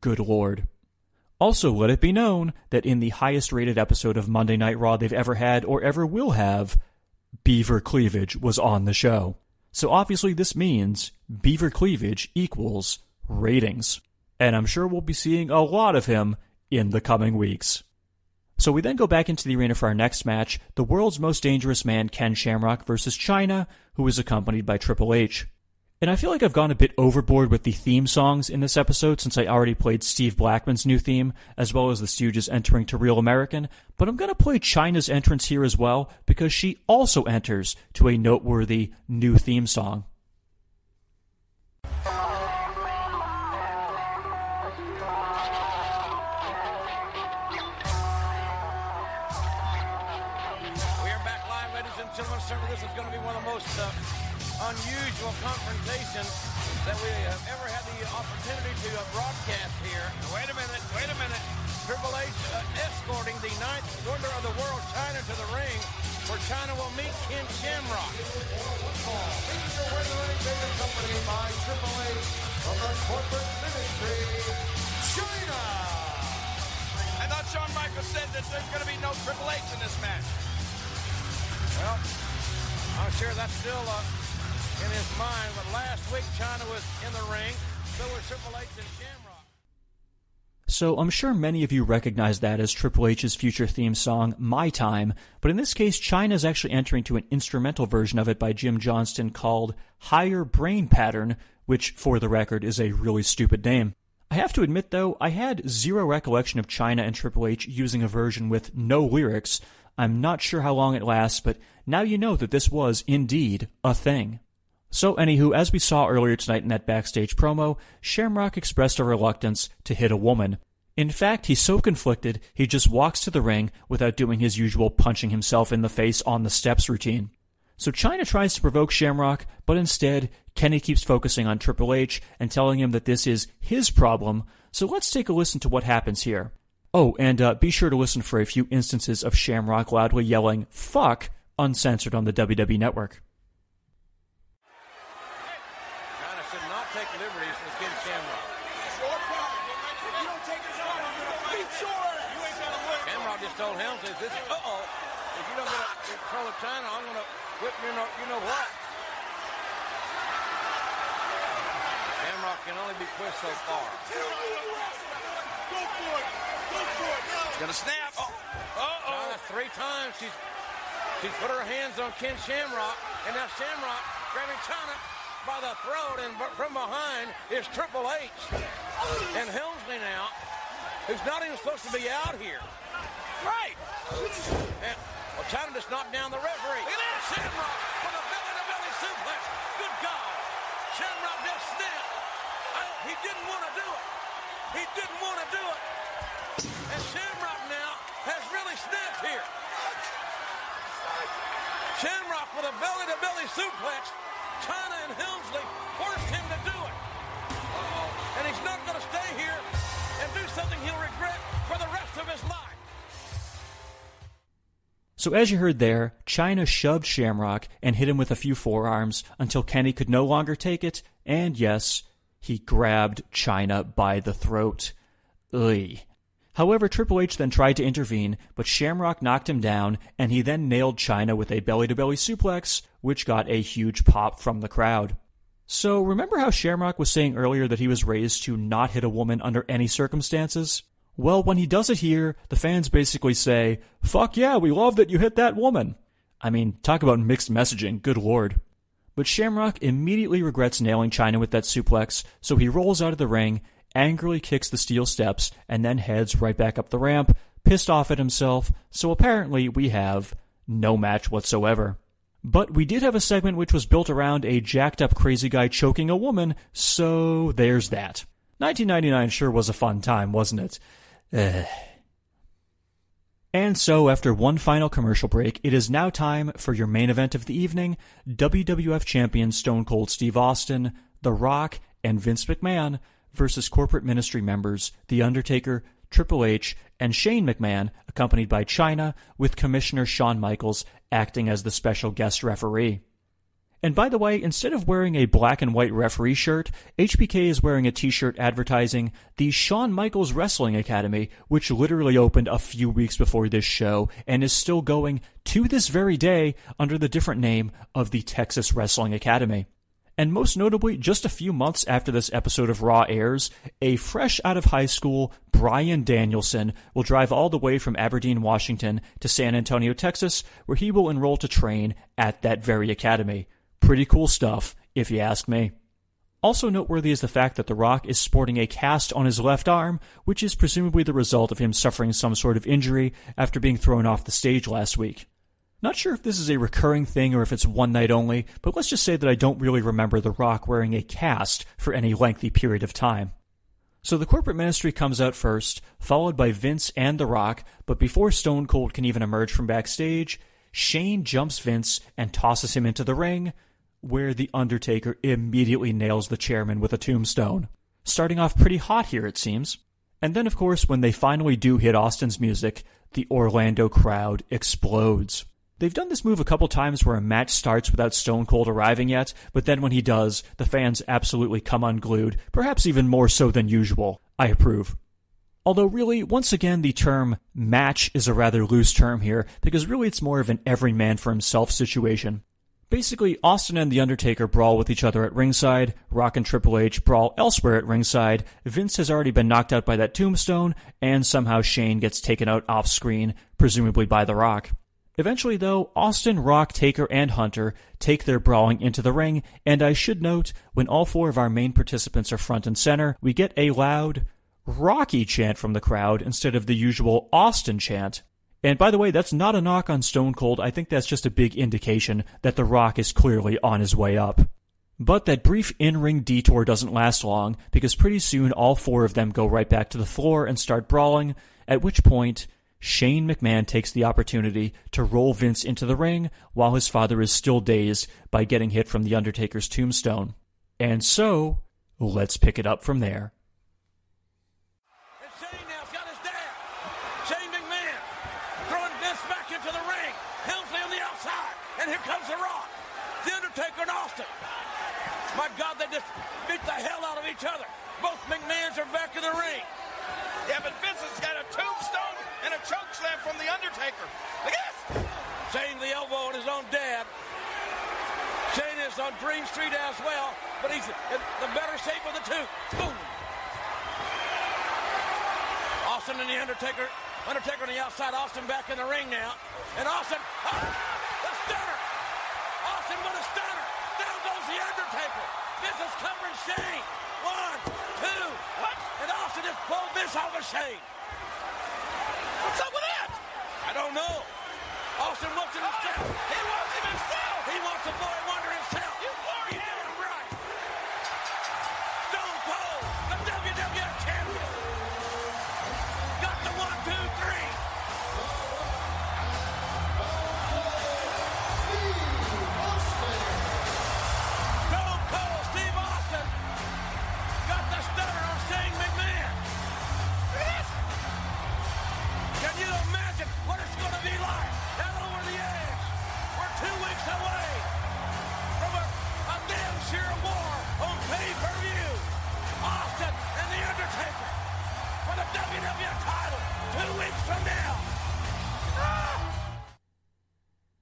S2: Good lord. Also, let it be known that in the highest rated episode of Monday Night Raw they've ever had or ever will have, Beaver Cleavage was on the show. So obviously this means Beaver Cleavage equals ratings. And I'm sure we'll be seeing a lot of him in the coming weeks. So we then go back into the arena for our next match, the world's most dangerous man Ken Shamrock versus Chyna, who is accompanied by Triple H. And I feel like I've gone a bit overboard with the theme songs in this episode since I already played Steve Blackman's new theme, as well as the Stooges entering to Real American, but I'm gonna play Chyna's entrance here as well, because she also enters to a noteworthy new theme song.
S7: Unusual confrontations that we have ever had the opportunity to uh, broadcast here. Now, wait a minute, wait a minute. Triple H uh, escorting the ninth wonder of the world, Chyna, to the ring, where Chyna will meet Ken Shamrock.
S13: Accompanied by Triple H from the corporate ministry, Chyna.
S3: I thought Shawn Michaels said that there's going to be no Triple H in this match.
S7: Well, I'm sure that's still uh, in his mind, but last week Chyna was in the ring, so was Triple H and Shamrock.
S2: So I'm sure many of you recognize that as Triple H's future theme song, My Time, but in this case, Chyna is actually entering to an instrumental version of it by Jim Johnston called Higher Brain Pattern, which, for the record, is a really stupid name. I have to admit, though, I had zero recollection of Chyna and Triple H using a version with no lyrics. I'm not sure how long it lasts, but now you know that this was indeed a thing. So, anywho, as we saw earlier tonight in that backstage promo, Shamrock expressed a reluctance to hit a woman. In fact, he's so conflicted, he just walks to the ring without doing his usual punching himself in the face on the steps routine. So Chyna tries to provoke Shamrock, but instead, Kenny keeps focusing on Triple H and telling him that this is his problem. So let's take a listen to what happens here. Oh, and uh, be sure to listen for a few instances of Shamrock loudly yelling, fuck, uncensored on the WWE network.
S7: Chyna should not take liberties with Ken Shamrock. Shamrock just told Helmsley, this, uh-oh, if you don't get a control of Chyna, I'm going to whip you know, you know what. Shamrock can only be pushed so far. Go for it! Go for it!
S3: Gonna snap. Oh, uh-oh.
S7: Three times, she's, she's put her hands on Ken Shamrock, and now Shamrock grabbing Chyna by the throat, and from behind is Triple H. And Helmsley now, who's not even supposed to be out here. Right. And, Well, Chyna just knocked down the referee. Look. Shamrock with a belly-to-belly suplex. Good God. Shamrock just snapped. I, he didn't want to do it. He didn't want to do it. And Shamrock now has really snapped here. Shamrock with a belly-to-belly suplex. Chyna and Helmsley forced him
S2: So as you heard there, Chyna shoved Shamrock and hit him with a few forearms until Kenny could no longer take it, and yes, he grabbed Chyna by the throat. Ugh. However, Triple H then tried to intervene, but Shamrock knocked him down, and he then nailed Chyna with a belly to belly suplex, which got a huge pop from the crowd. So, remember how Shamrock was saying earlier that he was raised to not hit a woman under any circumstances? Well, when he does it here, the fans basically say, Fuck yeah, we love that you hit that woman. I mean, talk about mixed messaging, good lord. But Shamrock immediately regrets nailing Chyna with that suplex, so he rolls out of the ring, angrily kicks the steel steps, and then heads right back up the ramp, pissed off at himself, so apparently we have no match whatsoever. But we did have a segment which was built around a jacked up crazy guy choking a woman, so there's that. 1999 sure was a fun time, wasn't it? Ugh. And so, after one final commercial break, it is now time for your main event of the evening WWF Champion Stone Cold Steve Austin, The Rock, and Vince McMahon versus corporate ministry members The Undertaker, Triple H, and Shane McMahon, accompanied by Chyna, with Commissioner Shawn Michaels acting as the special guest referee. And by the way, instead of wearing a black and white referee shirt, HBK is wearing a t-shirt advertising the Shawn Michaels Wrestling Academy, which literally opened a few weeks before this show and is still going to this very day under the different name of the Texas Wrestling Academy. And most notably, just a few months after this episode of Raw airs, a fresh out of high school Bryan Danielson will drive all the way from Aberdeen, Washington to San Antonio, Texas, where he will enroll to train at that very academy. Pretty cool stuff, if you ask me. Also noteworthy is the fact that The Rock is sporting a cast on his left arm, which is presumably the result of him suffering some sort of injury after being thrown off the stage last week. Not sure if this is a recurring thing or if it's one night only, but let's just say that I don't really remember The Rock wearing a cast for any lengthy period of time. So the corporate ministry comes out first, followed by Vince and The Rock, but before Stone Cold can even emerge from backstage, Shane jumps Vince and tosses him into the ring, where The Undertaker immediately nails the chairman with a tombstone. Starting off pretty hot here, it seems. And then, of course, when they finally do hit Austin's music, the Orlando crowd explodes. They've done this move a couple times where a match starts without Stone Cold arriving yet, but then when he does, the fans absolutely come unglued, perhaps even more so than usual. I approve. Although, really, once again, the term match is a rather loose term here, because really it's more of an every man for himself situation. Basically, Austin and The Undertaker brawl with each other at ringside, Rock and Triple H brawl elsewhere at ringside, Vince has already been knocked out by that tombstone, and somehow Shane gets taken out off screen, presumably by The Rock. Eventually, though, Austin, Rock, Taker, and Hunter take their brawling into the ring, and I should note, when all four of our main participants are front and center, we get a loud, Rocky chant from the crowd instead of the usual Austin chant. And by the way, that's not a knock on Stone Cold. I think that's just a big indication that The Rock is clearly on his way up. But that brief in ring detour doesn't last long because pretty soon all four of them go right back to the floor and start brawling, at which point Shane McMahon takes the opportunity to roll Vince into the ring while his father is still dazed by getting hit from The Undertaker's tombstone. And so, let's pick it up from there.
S7: And Shane now's got his dad. Shane McMahon throwing Vince back into the ring. Helmsley on the outside. And here comes The Rock. The Undertaker and Austin. Just beat the hell out of each other. Both McMahons are back in the ring.
S14: Yeah, but Vince has got a tombstone and a choke slam from The Undertaker. Look at this.
S7: Shane the elbow on his own dad. Shane is on Dream Street as well, but he's in the better shape of the two. Boom. Austin and the Undertaker. Undertaker on the outside. Austin back in the ring now. And Austin, oh, the stunner. Austin with a stunner. Down goes the Undertaker. This is covering Shane. One, two, what? and Austin just pulled this off of Shane.
S14: What's up with that?
S7: I don't know. Austin wants it himself. Oh,
S3: he wants him himself.
S7: He wants the boy.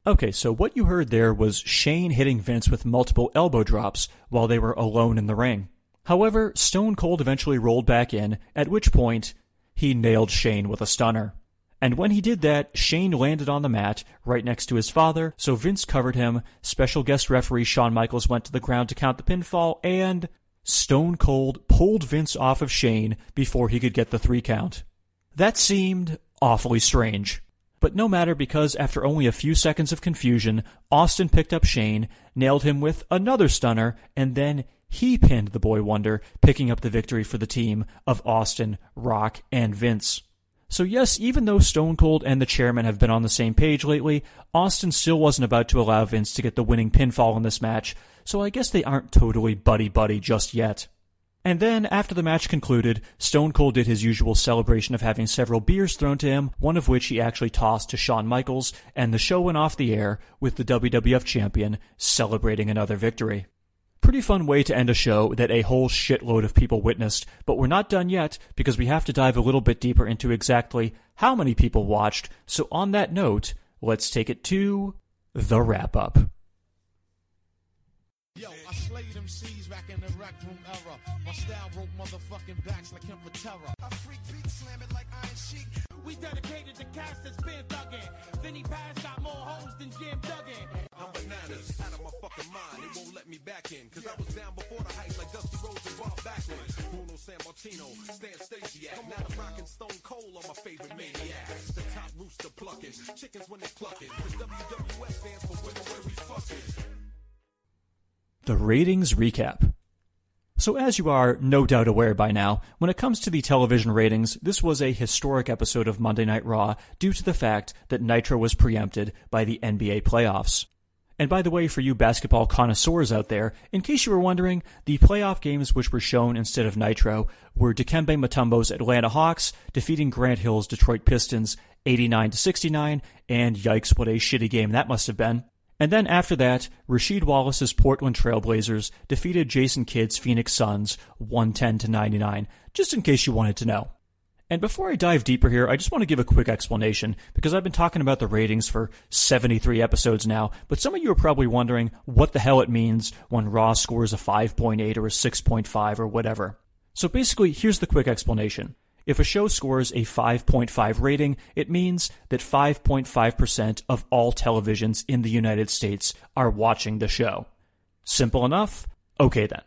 S2: Okay, so what you heard there was Shane hitting Vince with multiple elbow drops while they were alone in the ring. However, Stone Cold eventually rolled back in, at which point he nailed Shane with a stunner. And when he did that, Shane landed on the mat right next to his father, so Vince covered him, special guest referee Shawn Michaels went to the ground to count the pinfall, and Stone Cold pulled Vince off of Shane before he could get the three count. That seemed awfully strange. But no matter because after only a few seconds of confusion, Austin picked up Shane, nailed him with another stunner, and then he pinned the Boy Wonder, picking up the victory for the team of Austin, Rock, and Vince. So yes, even though Stone Cold and the chairman have been on the same page lately, Austin still wasn't about to allow Vince to get the winning pinfall in this match, so I guess they aren't totally buddy-buddy just yet. And then, after the match concluded, Stone Cold did his usual celebration of having several beers thrown to him, one of which he actually tossed to Shawn Michaels, and the show went off the air with the WWF champion celebrating another victory. Pretty fun way to end a show that a whole shitload of people witnessed, but we're not done yet because we have to dive a little bit deeper into exactly how many people watched. So, on that note, let's take it to the wrap up.
S1: Yo, I slayed them C's back in the rec room era. My style broke motherfucking backs like him for terror. I freak beat slam it like Iron Sheik.
S15: We dedicated to cast that's been thuggin'. Then he passed got more hoes than Jim Duggan.
S16: I'm bananas, out of my fucking mind. It won't let me back in. Cause I was down before the heights like Dusty Rhodes and Bob Backlund. Bruno Sammartino, Stan Stasiak. Now I'm rocking Stone Cold on my favorite maniac. The top rooster plucking, chickens when they clucking. The WWF stands for women where we fucking.
S2: The ratings recap. So, as you are no doubt aware by now, when it comes to the television ratings, this was a historic episode of Monday Night Raw due to the fact that Nitro was preempted by the NBA playoffs. And by the way, for you basketball connoisseurs out there, in case you were wondering, the playoff games which were shown instead of Nitro were Dikembe Mutombo's Atlanta Hawks defeating Grant Hill's Detroit Pistons 89 to 69, and yikes, what a shitty game that must have been. And then after that, Rasheed Wallace's Portland Trailblazers defeated Jason Kidd's Phoenix Suns 110 to 99, just in case you wanted to know. And before I dive deeper here, I just want to give a quick explanation because I've been talking about the ratings for 73 episodes now, but some of you are probably wondering what the hell it means when Raw scores a 5.8 or a 6.5 or whatever. So basically, here's the quick explanation. If a show scores a 5.5 rating, it means that 5.5% of all televisions in the United States are watching the show. Simple enough? Okay then.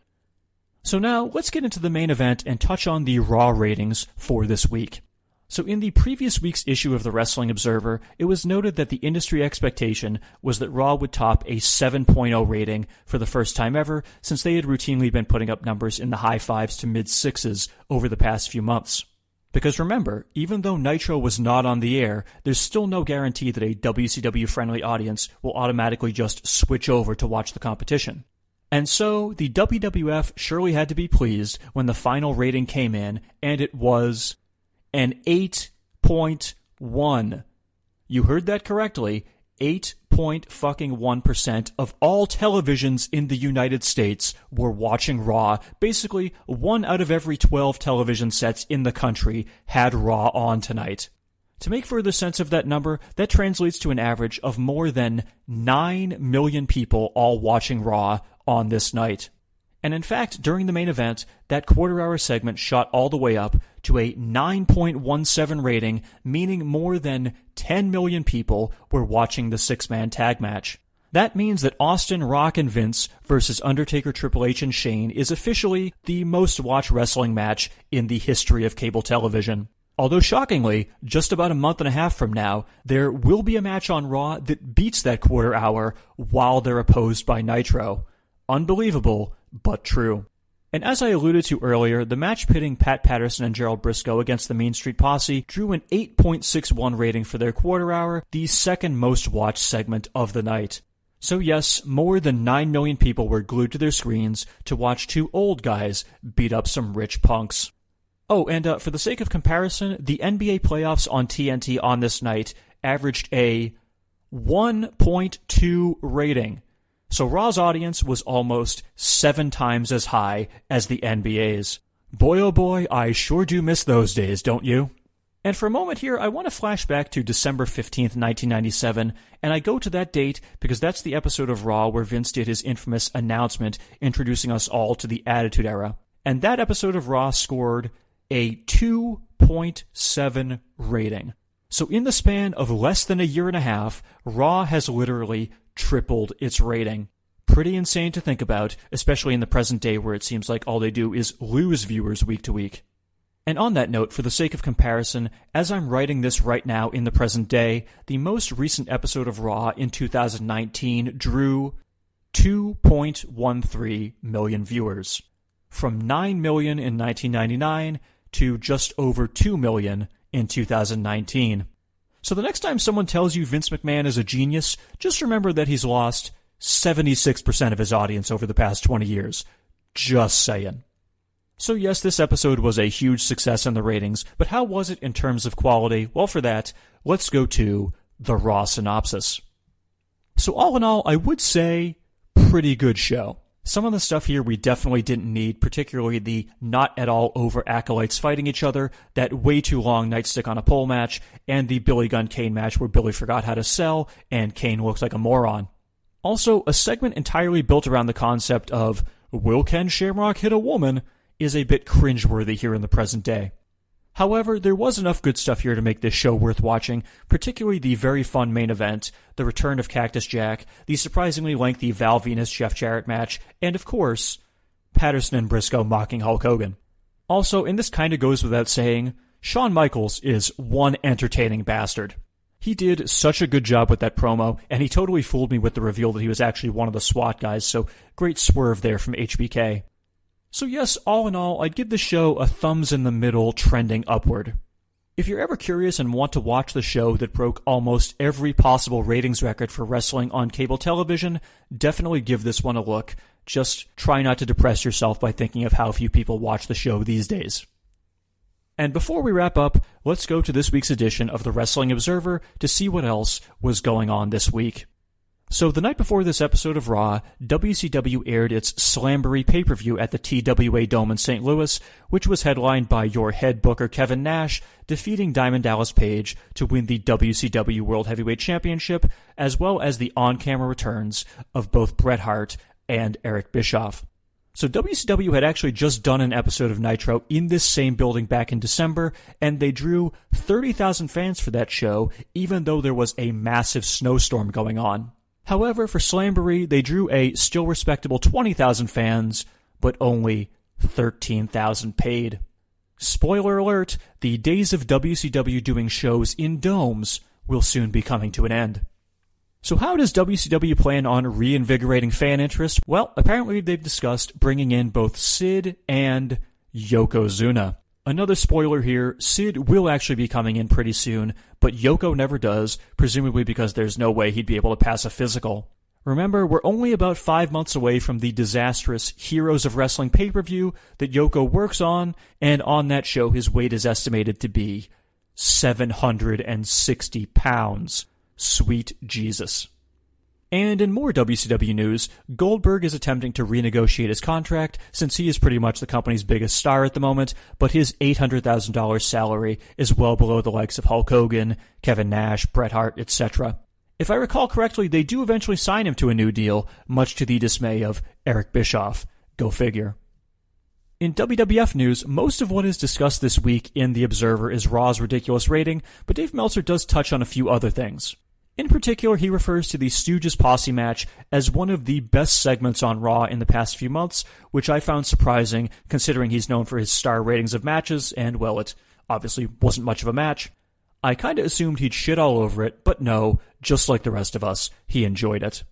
S2: So now let's get into the main event and touch on the Raw ratings for this week. So in the previous week's issue of the Wrestling Observer, it was noted that the industry expectation was that Raw would top a 7.0 rating for the first time ever since they had routinely been putting up numbers in the high fives to mid sixes over the past few months. Because remember, even though Nitro was not on the air, there's still no guarantee that a WCW friendly audience will automatically just switch over to watch the competition. And so, the WWF surely had to be pleased when the final rating came in, and it was an 8.1. You heard that correctly. 8.1% of all televisions in the United States were watching Raw. Basically, one out of every 12 television sets in the country had Raw on tonight. To make further sense of that number, that translates to an average of more than 9 million people all watching Raw on this night. And in fact, during the main event, that quarter hour segment shot all the way up to a 9.17 rating, meaning more than 10 million people were watching the six man tag match. That means that Austin, Rock, and Vince versus Undertaker, Triple H, and Shane is officially the most watched wrestling match in the history of cable television. Although shockingly, just about a month and a half from now, there will be a match on Raw that beats that quarter hour while they're opposed by Nitro. Unbelievable, but true. And as I alluded to earlier, the match pitting Pat Patterson and Gerald Brisco against the Mean Street Posse drew an 8.61 rating for their quarter hour, the second most watched segment of the night. So yes, more than 9 million people were glued to their screens to watch two old guys beat up some rich punks. Oh, and uh, for the sake of comparison, the NBA playoffs on TNT on this night averaged a 1.2 rating. So Raw's audience was almost seven times as high as the NBA's. Boy oh boy, I sure do miss those days, don't you? And for a moment here, I want to flash back to December 15th, 1997, and I go to that date because that's the episode of Raw where Vince did his infamous announcement introducing us all to the Attitude Era. And that episode of Raw scored a 2.7 rating. So in the span of less than a year and a half, Raw has literally tripled its rating. Pretty insane to think about, especially in the present day where it seems like all they do is lose viewers week to week. And on that note, for the sake of comparison, as I'm writing this right now in the present day, the most recent episode of Raw in 2019 drew 2.13 million viewers. From 9 million in 1999 to just over 2 million in 2019. So the next time someone tells you Vince McMahon is a genius, just remember that he's lost 76% of his audience over the past 20 years. Just saying. So yes, this episode was a huge success in the ratings, but how was it in terms of quality? Well, for that, let's go to the raw synopsis. So all in all, I would say pretty good show. Some of the stuff here we definitely didn't need, particularly the not at all over acolytes fighting each other, that way too long nightstick on a pole match, and the Billy Gunn Kane match where Billy forgot how to sell and Kane looks like a moron. Also, a segment entirely built around the concept of will Ken Shamrock hit a woman is a bit cringeworthy here in the present day. However, there was enough good stuff here to make this show worth watching, particularly the very fun main event, the return of Cactus Jack, the surprisingly lengthy Val Venis Jeff Jarrett match, and of course, Patterson and Brisco mocking Hulk Hogan. Also, and this kinda goes without saying, Shawn Michaels is one entertaining bastard. He did such a good job with that promo, and he totally fooled me with the reveal that he was actually one of the SWAT guys, so great swerve there from HBK. So, yes, all in all, I'd give the show a thumbs in the middle, trending upward. If you're ever curious and want to watch the show that broke almost every possible ratings record for wrestling on cable television, definitely give this one a look. Just try not to depress yourself by thinking of how few people watch the show these days. And before we wrap up, let's go to this week's edition of the Wrestling Observer to see what else was going on this week. So the night before this episode of Raw, WCW aired its Slamboree pay-per-view at the TWA Dome in St. Louis, which was headlined by your head booker Kevin Nash defeating Diamond Dallas Page to win the WCW World Heavyweight Championship, as well as the on-camera returns of both Bret Hart and Eric Bischoff. So WCW had actually just done an episode of Nitro in this same building back in December, and they drew 30,000 fans for that show, even though there was a massive snowstorm going on. However, for Slamboree, they drew a still respectable 20,000 fans, but only 13,000 paid. Spoiler alert, the days of WCW doing shows in domes will soon be coming to an end. So how does WCW plan on reinvigorating fan interest? Well, apparently they've discussed bringing in both Sid and Yokozuna. Another spoiler here, Sid will actually be coming in pretty soon, but Yoko never does, presumably because there's no way he'd be able to pass a physical. Remember, we're only about five months away from the disastrous Heroes of Wrestling pay-per-view that Yoko works on, and on that show his weight is estimated to be 760 pounds. Sweet Jesus. And in more WCW news, Goldberg is attempting to renegotiate his contract since he is pretty much the company's biggest star at the moment, but his $800,000 salary is well below the likes of Hulk Hogan, Kevin Nash, Bret Hart, etc. If I recall correctly, they do eventually sign him to a new deal, much to the dismay of Eric Bischoff. Go figure. In WWF news, most of what is discussed this week in The Observer is Raw's ridiculous rating, but Dave Meltzer does touch on a few other things. In particular, he refers to the Stooges Posse match as one of the best segments on Raw in the past few months, which I found surprising considering he's known for his star ratings of matches, and well, it obviously wasn't much of a match. I kinda assumed he'd shit all over it, but no, just like the rest of us, he enjoyed it.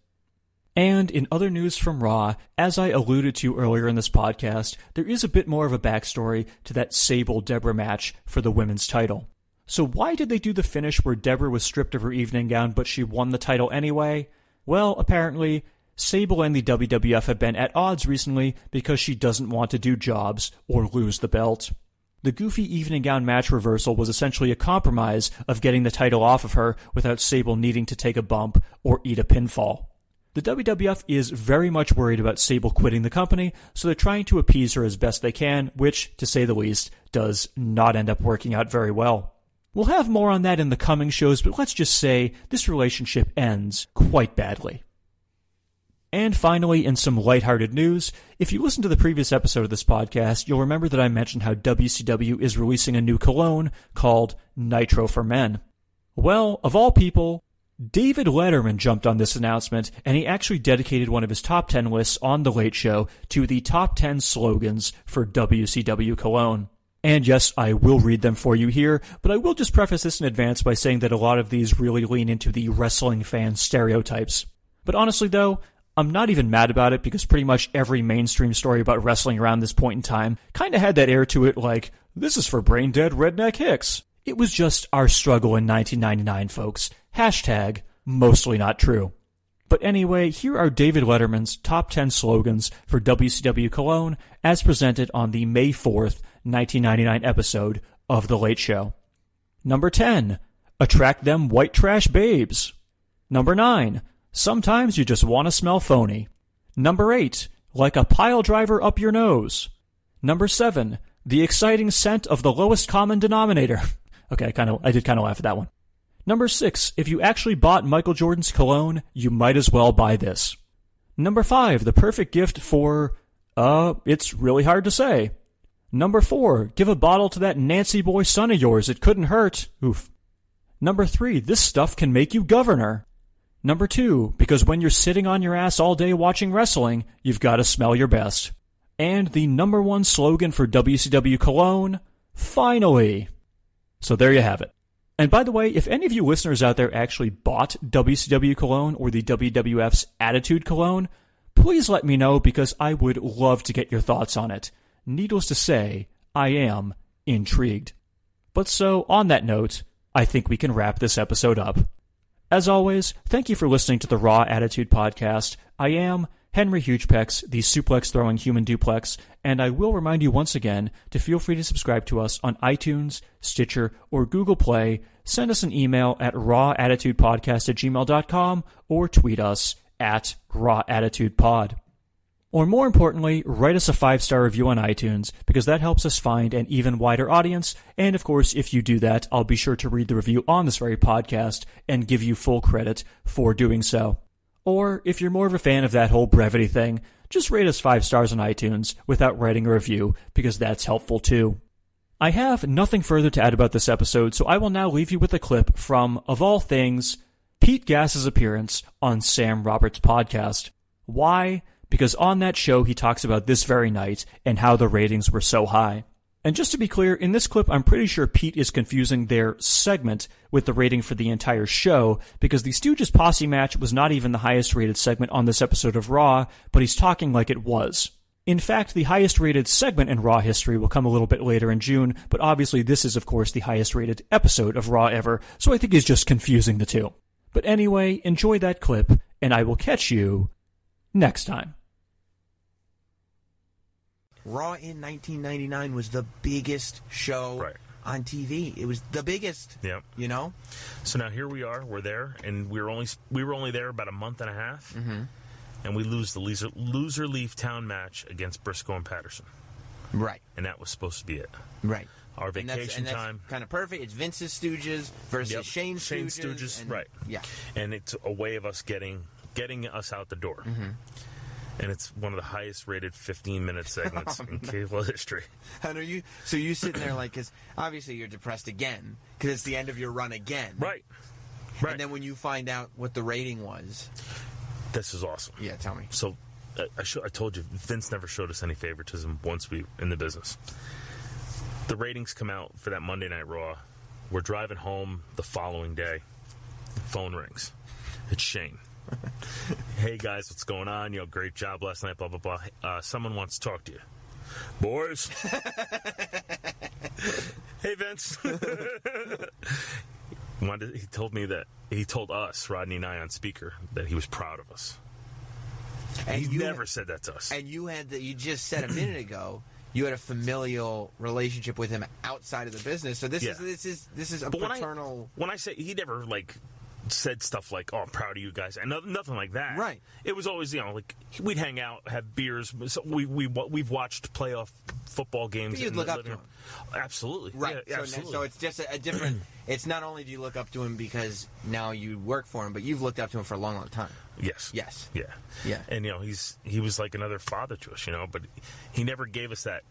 S2: And in other news from Raw, as I alluded to earlier in this podcast, there is a bit more of a backstory to that Sable Debra match for the women's title. So why did they do the finish where Debra was stripped of her evening gown but she won the title anyway? Well, apparently, Sable and the WWF have been at odds recently because she doesn't want to do jobs or lose the belt. The goofy evening gown match reversal was essentially a compromise of getting the title off of her without Sable needing to take a bump or eat a pinfall. The WWF is very much worried about Sable quitting the company, so they're trying to appease her as best they can, which, to say the least, does not end up working out very well. We'll have more on that in the coming shows, but let's just say this relationship ends quite badly. And finally, in some lighthearted news, if you listen to the previous episode of this podcast, you'll remember that I mentioned how WCW is releasing a new cologne called Nitro for Men. Well, of all people, David Letterman jumped on this announcement, and he actually dedicated one of his top 10 lists on The Late Show to the top 10 slogans for WCW cologne. And yes, I will read them for you here, but I will just preface this in advance by saying that a lot of these really lean into the wrestling fan stereotypes. But honestly though, I'm not even mad about it because pretty much every mainstream story about wrestling around this point in time kinda had that air to it like, this is for brain dead redneck hicks. It was just our struggle in 1999, folks. Hashtag mostly not true. But anyway, here are David Letterman's top 10 slogans for WCW Cologne as presented on the May 4th, 1999 episode of The Late Show. Number 10. Attract them white trash babes. Number 9. Sometimes you just want to smell phony. Number 8. Like a pile driver up your nose. Number 7. The exciting scent of the lowest common denominator. okay, I kind of I did kind of laugh at that one. Number 6. If you actually bought Michael Jordan's cologne, you might as well buy this. Number 5. The perfect gift for uh it's really hard to say. Number 4. Give a bottle to that Nancy boy son of yours. It couldn't hurt. Oof. Number 3. This stuff can make you governor. Number 2. Because when you're sitting on your ass all day watching wrestling, you've got to smell your best. And the number one slogan for WCW Cologne, finally. So there you have it. And by the way, if any of you listeners out there actually bought WCW Cologne or the WWF's Attitude Cologne, please let me know because I would love to get your thoughts on it. Needless to say, I am intrigued. But so, on that note, I think we can wrap this episode up. As always, thank you for listening to the Raw Attitude Podcast. I am Henry Hugepex, the suplex throwing human duplex, and I will remind you once again to feel free to subscribe to us on iTunes, Stitcher, or Google Play. Send us an email at rawattitudepodcast at gmail.com or tweet us at rawattitudepod. Or more importantly, write us a five star review on iTunes because that helps us find an even wider audience. And of course, if you do that, I'll be sure to read the review on this very podcast and give you full credit for doing so. Or if you're more of a fan of that whole brevity thing, just rate us five stars on iTunes without writing a review because that's helpful too. I have nothing further to add about this episode, so I will now leave you with a clip from, of all things, Pete Gas's appearance on Sam Roberts' podcast. Why? Because on that show he talks about this very night and how the ratings were so high. And just to be clear, in this clip, I'm pretty sure Pete is confusing their segment with the rating for the entire show, because the Stooges Posse match was not even the highest rated segment on this episode of Raw, but he's talking like it was. In fact, the highest rated segment in Raw history will come a little bit later in June, but obviously this is, of course, the highest rated episode of Raw ever, so I think he's just confusing the two. But anyway, enjoy that clip, and I will catch you next time.
S17: Raw in 1999 was the biggest show on TV. It was the biggest.
S18: Yep.
S17: You know.
S18: So now here we are. We're there, and we were only we were only there about a month and a half,
S17: Mhm.
S18: and we lose the loser loser leave town match against Brisco and Patterson.
S17: Right.
S18: And that was supposed to be it.
S17: Right.
S18: Our
S17: And that's,
S18: vacation
S17: and that's
S18: time.
S17: kind of perfect. It's Vince's Stooges versus
S18: Yep.
S17: Shane
S18: Shane
S17: Stooges.
S18: Stooges,
S17: and-
S18: right?
S17: Yeah.
S18: And it's a way of us getting getting us out the door.
S17: Mhm.
S18: And it's one of the highest rated 15 minute segments
S17: Oh,
S18: in
S17: no.
S18: cable history.
S17: And are you? So you sitting there like, because obviously you're depressed again because it's the end of your run again.
S18: Right.
S17: Right. And then when you find out what the rating was,
S18: This is awesome.
S17: Yeah, tell me.
S18: So, I, I, sho- I told you, Vince never showed us any favoritism once we in the business. The ratings come out for that Monday Night Raw. We're driving home the following day. Phone rings. It's Shane. Hey guys, what's going on? You know, great job last night. Blah blah blah. Uh, someone wants to talk to you, boys. hey Vince. Wanted, he told me that he told us, Rodney and I, on speaker, that he was proud of us.
S17: And
S18: he
S17: you-
S18: never said that to us.
S17: and you had that you just said a minute ago. You had a familial relationship with him outside of the business. So this
S18: Yeah.
S17: is this is this is a
S18: But when I-
S17: paternal.
S18: When I say he never like said stuff like, "Oh, I'm proud of you guys," and no, nothing like that.
S17: Right.
S18: It was always, you know, like we'd hang out, have beers. So we we we've watched playoff football games.
S17: But you'd look up to
S18: him. Absolutely.
S17: Right.
S18: Yeah,
S17: so,
S18: absolutely.
S17: so it's just a, a different. it's not only do you look up to him because now you work for him, but you've looked up to him for a long, long time.
S18: Yes.
S17: Yes.
S18: Yeah.
S17: Yeah.
S18: And you know, he's he was like another father to us, you know, but he never gave us that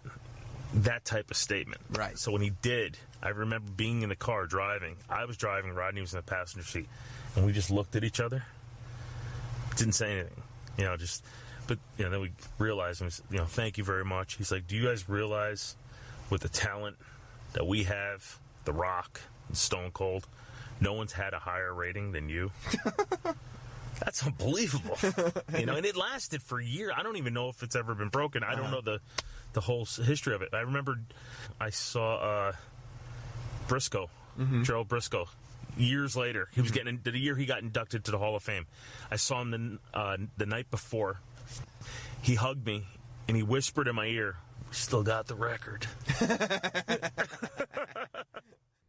S18: that type of statement.
S17: Right.
S18: So when he did, I remember being in the car driving. I was driving, Rodney was in the passenger seat, and we just looked at each other. Didn't say anything. You know, just but you know, then we realized, We, you know, thank you very much. He's like, "Do you guys realize with the talent that we have, The Rock, and Stone Cold, no one's had a higher rating than you?" That's unbelievable. you know, and it lasted for years. I don't even know if it's ever been broken. I don't uh-huh. know the the whole history of it. I remember I saw uh, Brisco, Gerald Brisco, years later. He was getting the year he got inducted to the Hall of Fame. I saw him the uh, the night before. He hugged me and he whispered in my ear, "We still got the record."